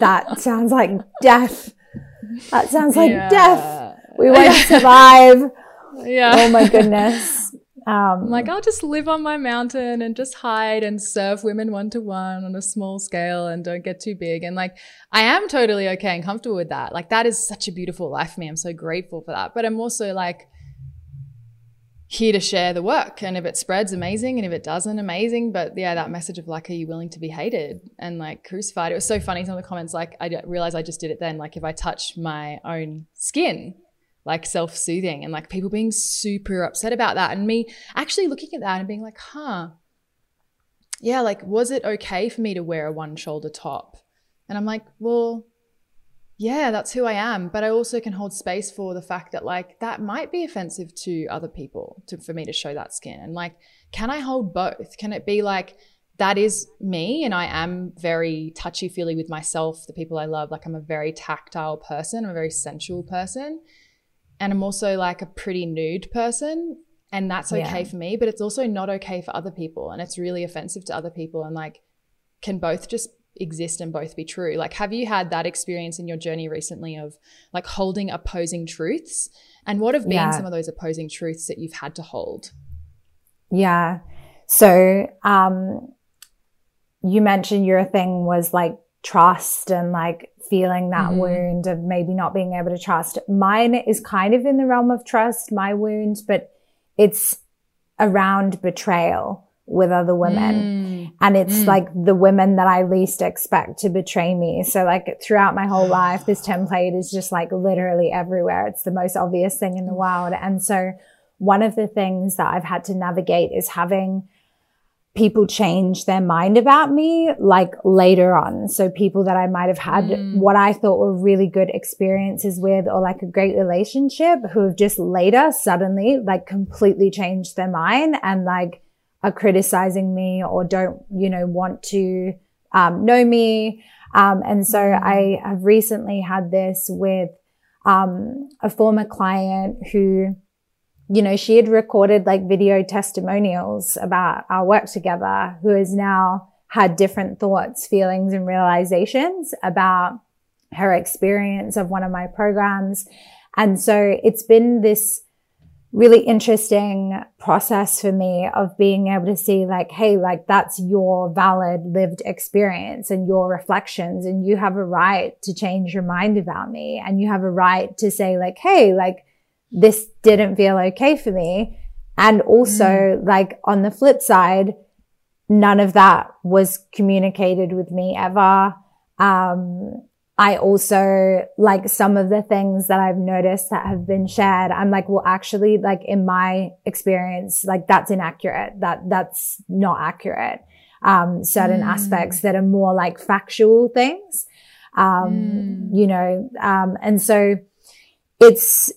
that sounds like death. That sounds like yeah. death. We won't survive. Yeah. Oh my goodness. Um, like, I'll just live on my mountain and just hide and serve women one to one on a small scale and don't get too big. And like, I am totally okay and comfortable with that. Like, that is such a beautiful life for me. I'm so grateful for that. But I'm also like, here to share the work. And if it spreads, amazing. And if it doesn't, amazing. But yeah, that message of like, are you willing to be hated and like crucified? It was so funny. Some of the comments, like, I realized I just did it then. Like, if I touch my own skin, like self soothing, and like people being super upset about that. And me actually looking at that and being like, huh, yeah, like, was it okay for me to wear a one shoulder top? And I'm like, well, yeah, that's who I am. But I also can hold space for the fact that like that might be offensive to other people to for me to show that skin. And like, can I hold both? Can it be like that is me and I am very touchy feely with myself, the people I love. Like I'm a very tactile person, I'm a very sensual person. And I'm also like a pretty nude person. And that's okay yeah. for me, but it's also not okay for other people. And it's really offensive to other people. And like, can both just exist and both be true. Like, have you had that experience in your journey recently of like holding opposing truths? And what have been yeah. some of those opposing truths that you've had to hold? Yeah. So, um, you mentioned your thing was like trust and like feeling that mm-hmm. wound of maybe not being able to trust. Mine is kind of in the realm of trust, my wound, but it's around betrayal with other women. Mm. And it's mm. like the women that I least expect to betray me. So like throughout my whole <gasps> life, this template is just like literally everywhere. It's the most obvious thing in the world. And so one of the things that I've had to navigate is having people change their mind about me like later on. So people that I might have had mm. what I thought were really good experiences with or like a great relationship who have just later suddenly like completely changed their mind and like are criticizing me or don't, you know, want to um, know me. Um, and so mm. I have recently had this with um, a former client who you know, she had recorded like video testimonials about our work together, who has now had different thoughts, feelings, and realizations about her experience of one of my programs. And so it's been this really interesting process for me of being able to see like, Hey, like that's your valid lived experience and your reflections. And you have a right to change your mind about me. And you have a right to say like, Hey, like, this didn't feel okay for me. And also mm. like on the flip side, none of that was communicated with me ever. Um, I also like some of the things that I've noticed that have been shared. I'm like, well, actually, like in my experience, like that's inaccurate. That that's not accurate. Um, certain mm. aspects that are more like factual things. Um, mm. you know, um, and so it's,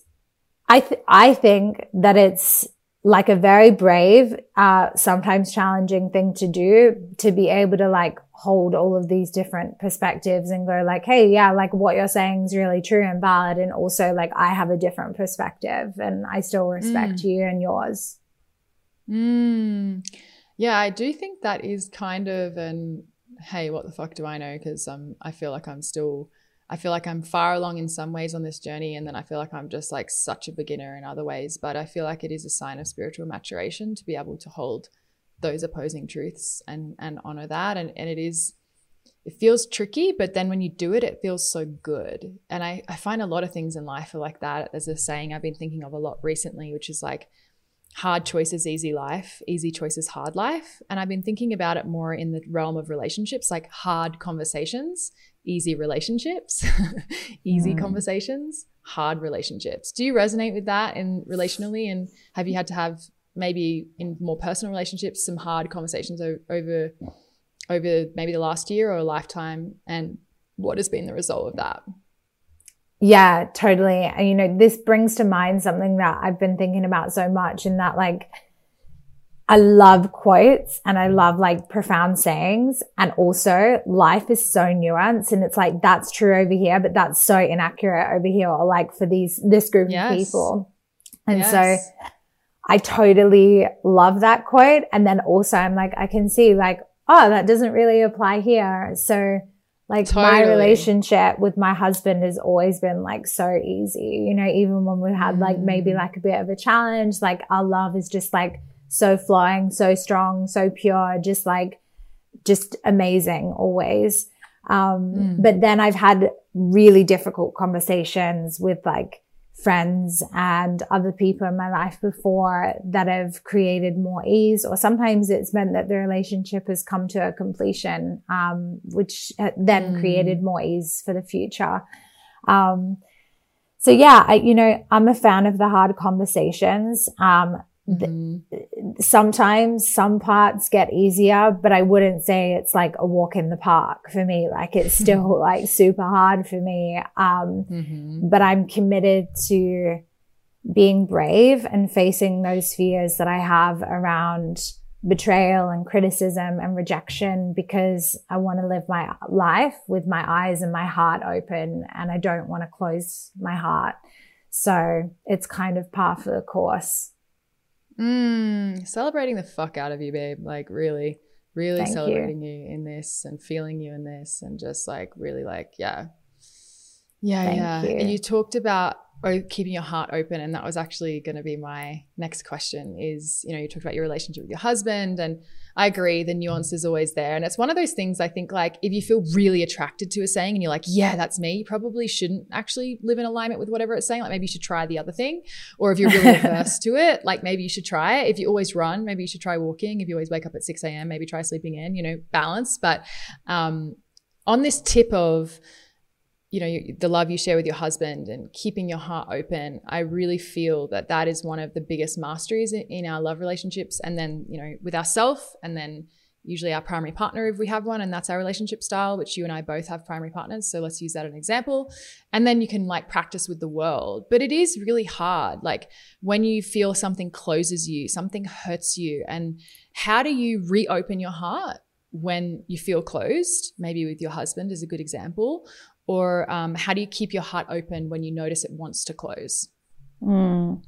I, th- I think that it's like a very brave, uh, sometimes challenging thing to do to be able to like hold all of these different perspectives and go like, Hey, yeah, like what you're saying is really true and valid. And also like I have a different perspective and I still respect mm. you and yours. Mm. Yeah, I do think that is kind of an, Hey, what the fuck do I know? Cause, um, I feel like I'm still, I feel like I'm far along in some ways on this journey, and then I feel like I'm just like such a beginner in other ways. But I feel like it is a sign of spiritual maturation to be able to hold those opposing truths and and honor that. And and it is it feels tricky, but then when you do it, it feels so good. And I, I find a lot of things in life are like that. There's a saying I've been thinking of a lot recently, which is like hard choices, easy life, easy choices, hard life. And I've been thinking about it more in the realm of relationships, like hard conversations easy relationships, <laughs> easy mm. conversations, hard relationships. Do you resonate with that in relationally? And have you had to have maybe in more personal relationships some hard conversations over over maybe the last year or a lifetime? And what has been the result of that? Yeah, totally. And you know, this brings to mind something that I've been thinking about so much, and that like I love quotes and I love like profound sayings. And also life is so nuanced and it's like, that's true over here, but that's so inaccurate over here or like for these, this group yes. of people. And yes. so I totally love that quote. And then also I'm like, I can see like, oh, that doesn't really apply here. So like totally. my relationship with my husband has always been like so easy, you know, even when we had like maybe mm. like a bit of a challenge, like our love is just like, so flowing, so strong, so pure, just like, just amazing always. Um, mm. but then I've had really difficult conversations with like friends and other people in my life before that have created more ease, or sometimes it's meant that the relationship has come to a completion, um, which then mm. created more ease for the future. Um, so yeah, I, you know, I'm a fan of the hard conversations. Um, Mm-hmm. sometimes some parts get easier, but I wouldn't say it's like a walk in the park for me. Like it's <laughs> still like super hard for me. Um, mm-hmm. but I'm committed to being brave and facing those fears that I have around betrayal and criticism and rejection because I want to live my life with my eyes and my heart open and I don't want to close my heart. So it's kind of par for the course. Mm, celebrating the fuck out of you, babe. Like, really. Really Thank celebrating you. in this and feeling you in this and just like really like, yeah. Yeah, Thank yeah. you. And you talked about keeping your heart open and that was actually going to be my next question is, you know, you talked about your relationship with your husband and I agree the nuance is always there and it's one of those things I think like if you feel really attracted to a saying and you're like, yeah, that's me, you probably shouldn't actually live in alignment with whatever it's saying. Like maybe you should try the other thing or if you're really <laughs> averse to it, like maybe you should try it. If you always run, maybe you should try walking. If you always wake up at 6 a.m., maybe try sleeping in, you know, balance. But um, on this tip of you know the love you share with your husband and keeping your heart open i really feel that that is one of the biggest masteries in, in our love relationships and then you know with ourselves and then usually our primary partner if we have one and that's our relationship style which you and i both have primary partners so let's use that as an example. And then you can like practice with the world but it is really hard like when you feel something closes you something hurts you and how do you reopen your heart when you feel closed? Maybe with your husband is a good example or um, how do you keep your heart open when you notice it wants to close? Mm.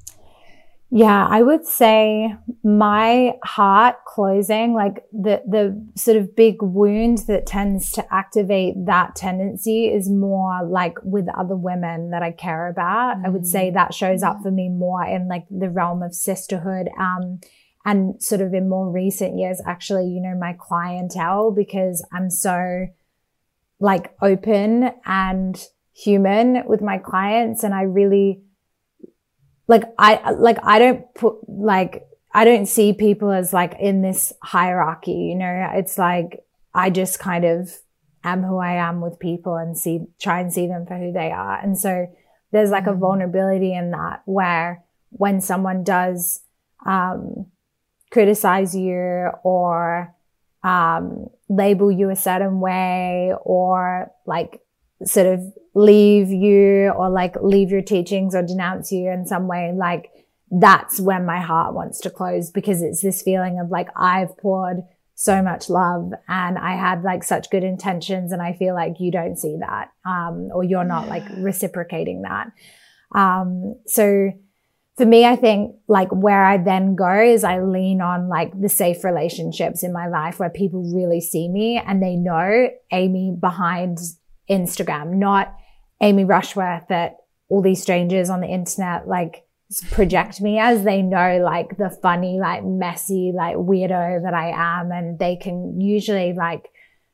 Yeah, I would say my heart closing, like the the sort of big wound that tends to activate that tendency is more like with other women that I care about. Mm. I would say that shows up for me more in like the realm of sisterhood. Um, and sort of in more recent years, actually, you know, my clientele, because I'm so like open and human with my clients. And I really, like, I, like, I don't put, like, I don't see people as like in this hierarchy, you know, it's like, I just kind of am who I am with people and see, try and see them for who they are. And so there's like a mm-hmm. vulnerability in that where when someone does, um, criticize you or, um, label you a certain way or like sort of leave you or like leave your teachings or denounce you in some way, like that's when my heart wants to close because it's this feeling of like I've poured so much love and I had like such good intentions and I feel like you don't see that um, or you're not like reciprocating that. Um, so for me, I think like where I then go is I lean on like the safe relationships in my life where people really see me and they know Amy behind Instagram, not Amy Rushworth that all these strangers on the internet like project me as they know like the funny, like messy, like weirdo that I am. And they can usually like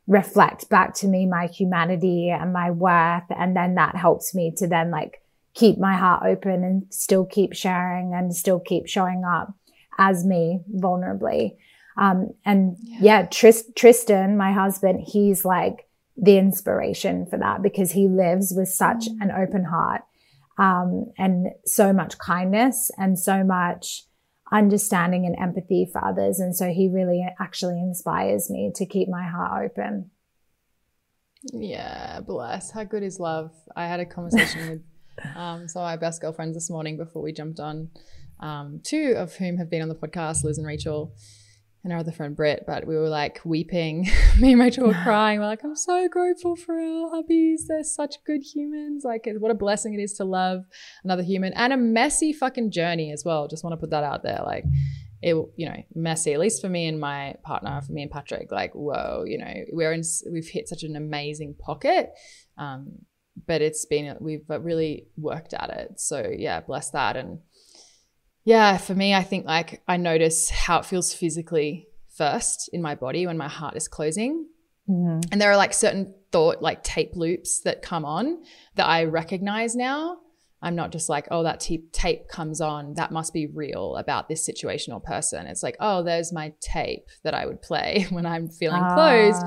reflect back to me my humanity and my worth. And then that helps me to then like keep my heart open and still keep sharing and still keep showing up as me vulnerably. Um, and yeah, yeah Trist- Tristan, my husband, he's like the inspiration for that because he lives with such mm. an open heart, um, and so much kindness and so much understanding and empathy for others. And so he really actually inspires me to keep my heart open. Yeah, bless. How good is love? I had a conversation <laughs> with um, so my best girlfriends this morning before we jumped on, um, two of whom have been on the podcast, Liz and Rachel, and our other friend Britt. But we were like weeping. <laughs> Me and Rachel were <laughs> crying. We're like, I'm so grateful for our hubbies. They're such good humans. Like, what a blessing it is to love another human and a messy fucking journey as well. Just want to put that out there. Like, it you know messy at least for me and my partner for me and patrick like whoa you know we're in we've hit such an amazing pocket um, but it's been we've really worked at it. So yeah, bless that. And yeah, for me, I think like I notice how it feels physically first in my body when my heart is closing. Mm-hmm. And there are like certain thought like tape loops that come on that I recognize now. I'm not just like, oh, that t- tape comes on. That must be real about this situation or person. It's like, oh, there's my tape that I would play <laughs> when I'm feeling ah. closed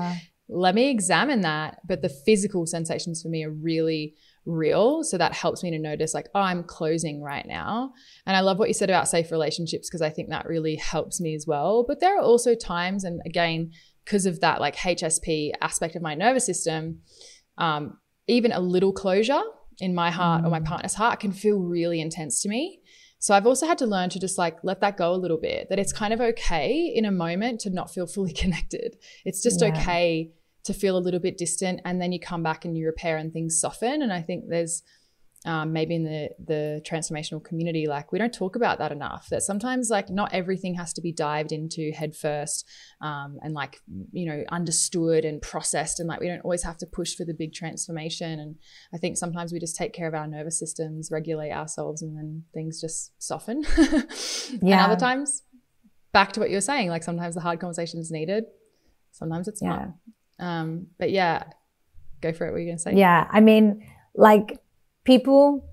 let me examine that. But the physical sensations for me are really real. So that helps me to notice, like, oh, I'm closing right now. And I love what you said about safe relationships because I think that really helps me as well. But there are also times, and again, because of that like HSP aspect of my nervous system, um, even a little closure in my heart mm. or my mm. partner's heart can feel really intense to me. So I've also had to learn to just like let that go a little bit, that it's kind of okay in a moment to not feel fully <laughs> connected. It's just yeah. okay to feel a little bit distant and then you come back and you repair and things soften. And i think there's um, maybe in the the transformational community like we don't talk about that enough that sometimes like not everything has to be dived into head first um, and like you know understood and processed and like we don't always have to push for the big transformation. And i think sometimes we just take care of our nervous systems regulate ourselves and then things just soften. Yeah <laughs> and other times back to what you were saying like sometimes the hard conversation is needed sometimes it's yeah. not um, but yeah go for it what are you gonna say yeah i mean like people,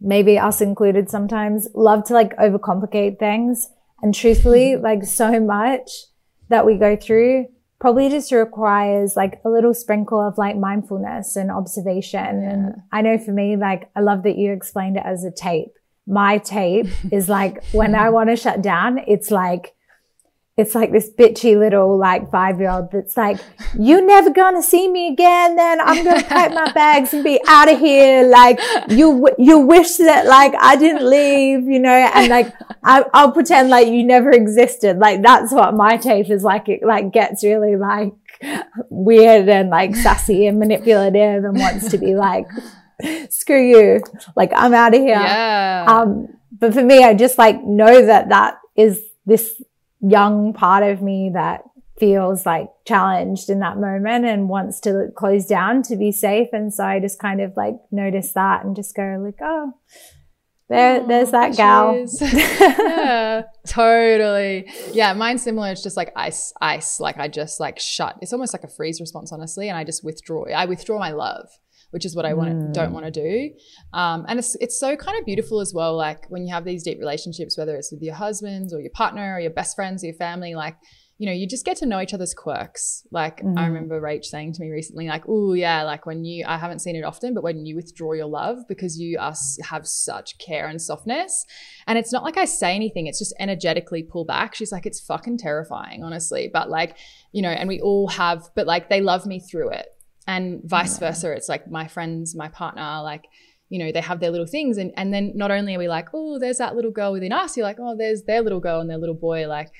maybe us included sometimes, love to like overcomplicate things. And truthfully, <laughs> like so much that we go through probably just requires like a little sprinkle of like mindfulness and observation. Yeah. And I know for me, like, I love that you explained it as a tape. My tape <laughs> is like when I want to shut down, it's like, it's like this bitchy little like five year old that's like, you're never gonna see me again. Then I'm gonna <laughs> pack my bags and be out of here. Like you, you wish that like I didn't leave, you know, and like I, will pretend like you never existed. Like that's what my tape is like. It like gets really like weird and like sassy and manipulative and wants to be like, screw you. Like I'm out of here. Yeah. Um, but for me, I just like know that that is this young part of me that feels like challenged in that moment and wants to close down to be safe. And so I just kind of like notice that and just go like, oh, there, oh, there's that gal. <laughs> yeah, totally. Yeah, mine's similar. It's just like ice, ice. Like I just like shut. It's almost like a freeze response, honestly. And I just withdraw. I withdraw my love which is what I want mm. don't want to do. Um, and it's it's so kind of beautiful as well. Like when you have these deep relationships, whether it's with your husbands or your partner or your best friends or your family, like you know, you just get to know each other's quirks. Like mm. I remember Rach saying to me recently, like, "Oh yeah, like when you, I haven't seen it often, but when you withdraw your love because you us have such care and softness, and it's not like I say anything, it's just energetically pull back." She's like, "It's fucking terrifying, honestly," but like, you know, and we all have, but like they love me through it and vice yeah. versa it's like my friends my partner like you know they have their little things. And and then not only are we like oh there's that little girl within us you're like oh there's their little girl and their little boy. Like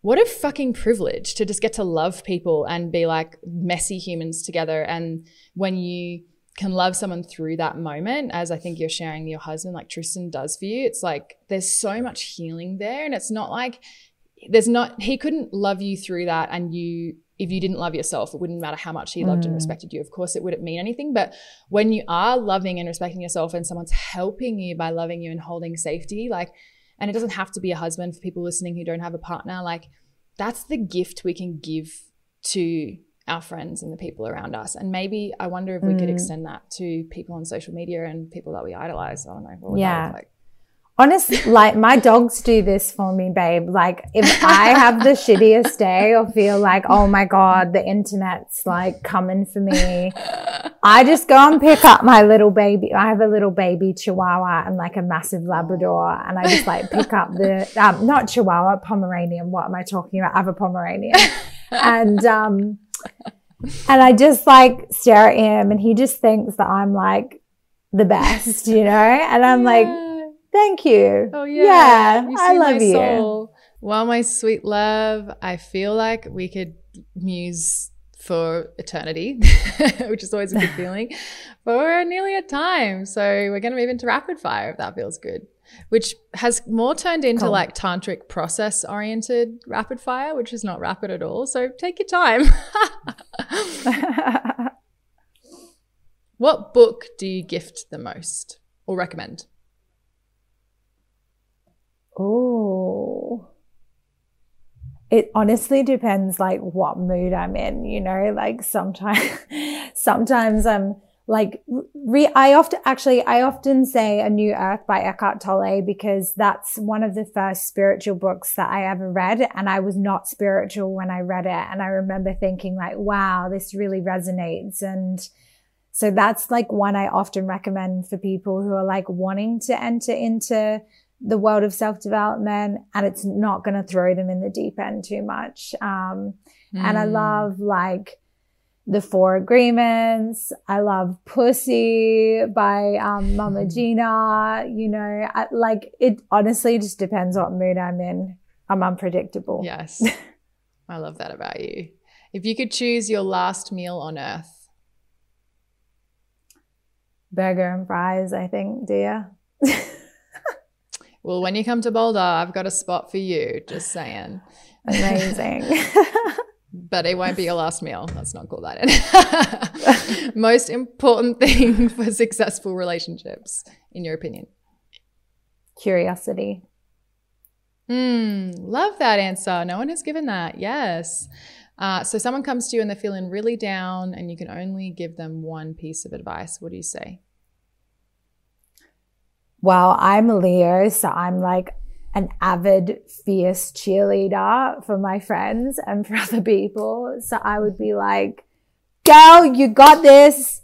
what a fucking privilege to just get to love people and be like messy humans together. And when you can love someone through that moment as i think you're sharing your husband like tristan does for you it's like there's so much healing there. And it's not like there's not he couldn't love you through that and you if you didn't love yourself, it wouldn't matter how much he loved mm. and respected you. Of course, it wouldn't mean anything. But when you are loving and respecting yourself and someone's helping you by loving you and holding safety, like, and it doesn't have to be a husband for people listening who don't have a partner, like, that's the gift we can give to our friends and the people around us. And maybe I wonder if we mm. could extend that to people on social media and people that we idolize. I don't know. yeah. Like? Honestly, like my dogs do this for me, babe. Like if I have the shittiest day or feel like, oh my God, the internet's like coming for me, I just go and pick up my little baby. I have a little baby chihuahua and like a massive Labrador. And I just like pick up the, um, not chihuahua, Pomeranian. What am I talking about? I have a Pomeranian. And, um, and I just like stare at him and he just thinks that I'm like the best, you know? And I'm yeah. like, Thank you. Oh yeah. Yeah. You I love you. Soul. Well, my sweet love, I feel like we could muse for eternity, <laughs> which is always a good <laughs> feeling. but we're nearly at time. So we're going to move into rapid fire if that feels good, which has more turned into cool. like tantric process oriented rapid fire, which is not rapid at all. So take your time. <laughs> what book do you gift the most or recommend? Oh. It honestly depends like what mood I'm in, you know, like sometimes <laughs> sometimes I'm like re- I often actually I often say A New Earth by Eckhart Tolle because that's one of the first spiritual books that I ever read and I was not spiritual when I read it and I remember thinking like wow this really resonates and so that's like one I often recommend for people who are like wanting to enter into the world of self development and it's not going to throw them in the deep end too much. Um, mm. and I hmm. love like the four agreements. I love pussy by, um, Mama Gena. you know, I, like it honestly just depends what mood I'm in. I'm unpredictable. Yes. I love that about you. If you could choose your last meal on earth, Burger and fries, I think, dear. <laughs> well, when you come to Boulder, I've got a spot for you. Just saying. Amazing. <laughs> but it won't be your last meal. Let's not call that in. <laughs> Most important thing <laughs> for successful relationships, in your opinion? Curiosity. Hmm, love that answer. No one has given that. Yes. Uh, so someone comes to you and they're feeling really down, and you can only give them one piece of advice. What do you say? Well, I'm a Leo, so I'm like an avid, fierce cheerleader for my friends and for <laughs> other people. So I would be like, girl, you got this.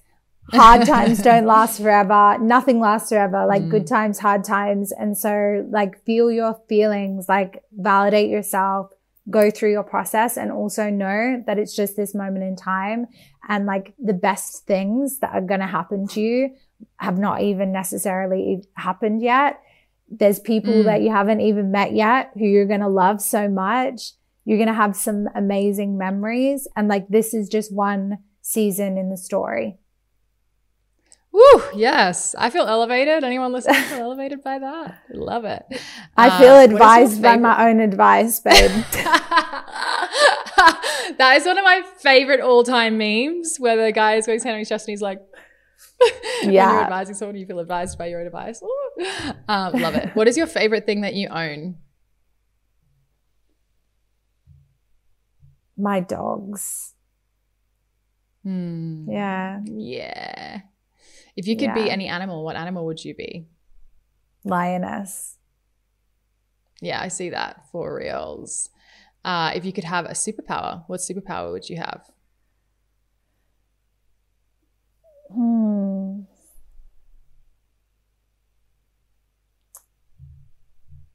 Hard times don't <laughs> last forever. Nothing lasts forever. Like mm. good times, hard times. And so like feel your feelings, like validate yourself, go through your process and also know that it's just this moment in time. And like the best things that are going to happen to you have not even necessarily happened yet. There's people mm. that you haven't even met yet who you're going to love so much. You're going to have some amazing memories. And like, this is just one season in the story. Woo, yes. I feel elevated. Anyone listening feel <laughs> elevated by that? Love it. I uh, feel advised by my own advice, babe. <laughs> <laughs> that is one of my favorite all time memes where the guy is going to on his chest and he's like, yeah. <laughs> when you're advising someone, you feel advised by your own advice. <laughs> Um, love it. What is your favorite thing that you own? My dogs. Hmm. Yeah. Yeah. If you could yeah. be any animal, what animal would you be? Lioness. Yeah, I see that for reals. Uh, if you could have a superpower, what superpower would you have? Hmm.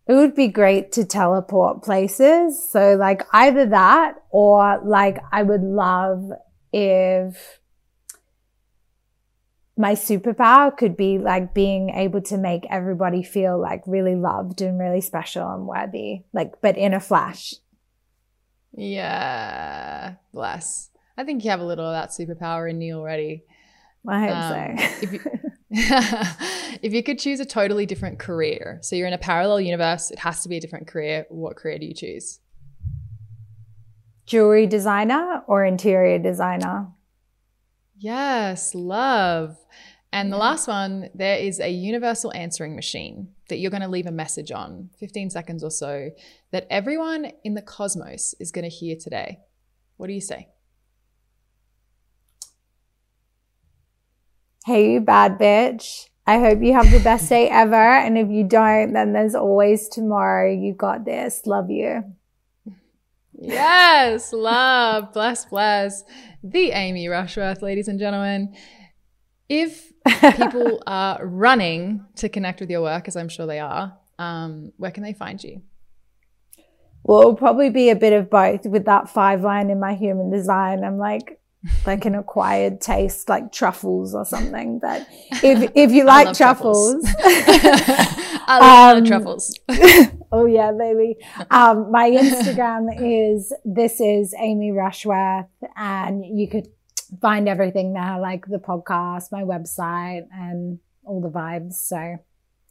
It would be great to teleport places. So, like, either that or, like, I would love if my superpower could be like being able to make everybody feel like really loved and really special and worthy, like, but in a flash. Yeah, bless. I think you have a little of that superpower in you already. I hope um, so. if, you, <laughs> <laughs> if you could choose a totally different career, so you're in a parallel universe, it has to be a different career. What career do you choose? Jewelry designer or interior designer? Yes, love. And the last one, there is a universal answering machine that you're going to leave a message on, 15 seconds or so, that everyone in the cosmos is going to hear today. What do you say? Hey, you bad bitch. I hope you have the best day <laughs> ever. And if you don't, then there's always tomorrow. You got this. Love you. Yes, love, bless, bless. The Amy Rushworth, ladies and gentlemen. If people <laughs> are running to connect with your work, as I'm sure they are, um, where can they find you? Well, it'll probably be a bit of both with that five line in my human design. I'm like, like an acquired taste, like truffles or something. But <laughs> if if you like truffles, truffles. <laughs> <laughs> I love um, truffles. oh yeah, baby. Um, my Instagram is this is Amy Rushworth, and you could find everything there, like the podcast, my website, and all the vibes. So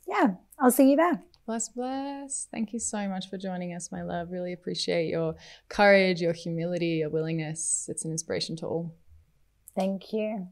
yeah, I'll see you there. Bless, bless. Thank you so much for joining us, my love. Really appreciate your courage, your humility, your willingness. It's an inspiration to all. Thank you.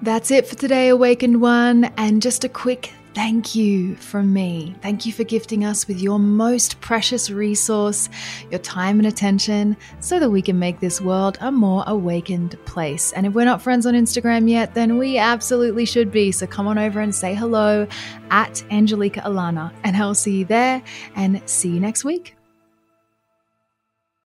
That's it for today, Awakened One. And just a quick thank you from me. Thank you for gifting us with your most precious resource, your time and attention, so that we can make this world a more awakened place. And if we're not friends on Instagram yet, then we absolutely should be. So come on over and say hello at Angelica Alana, and I'll see you there and see you next week.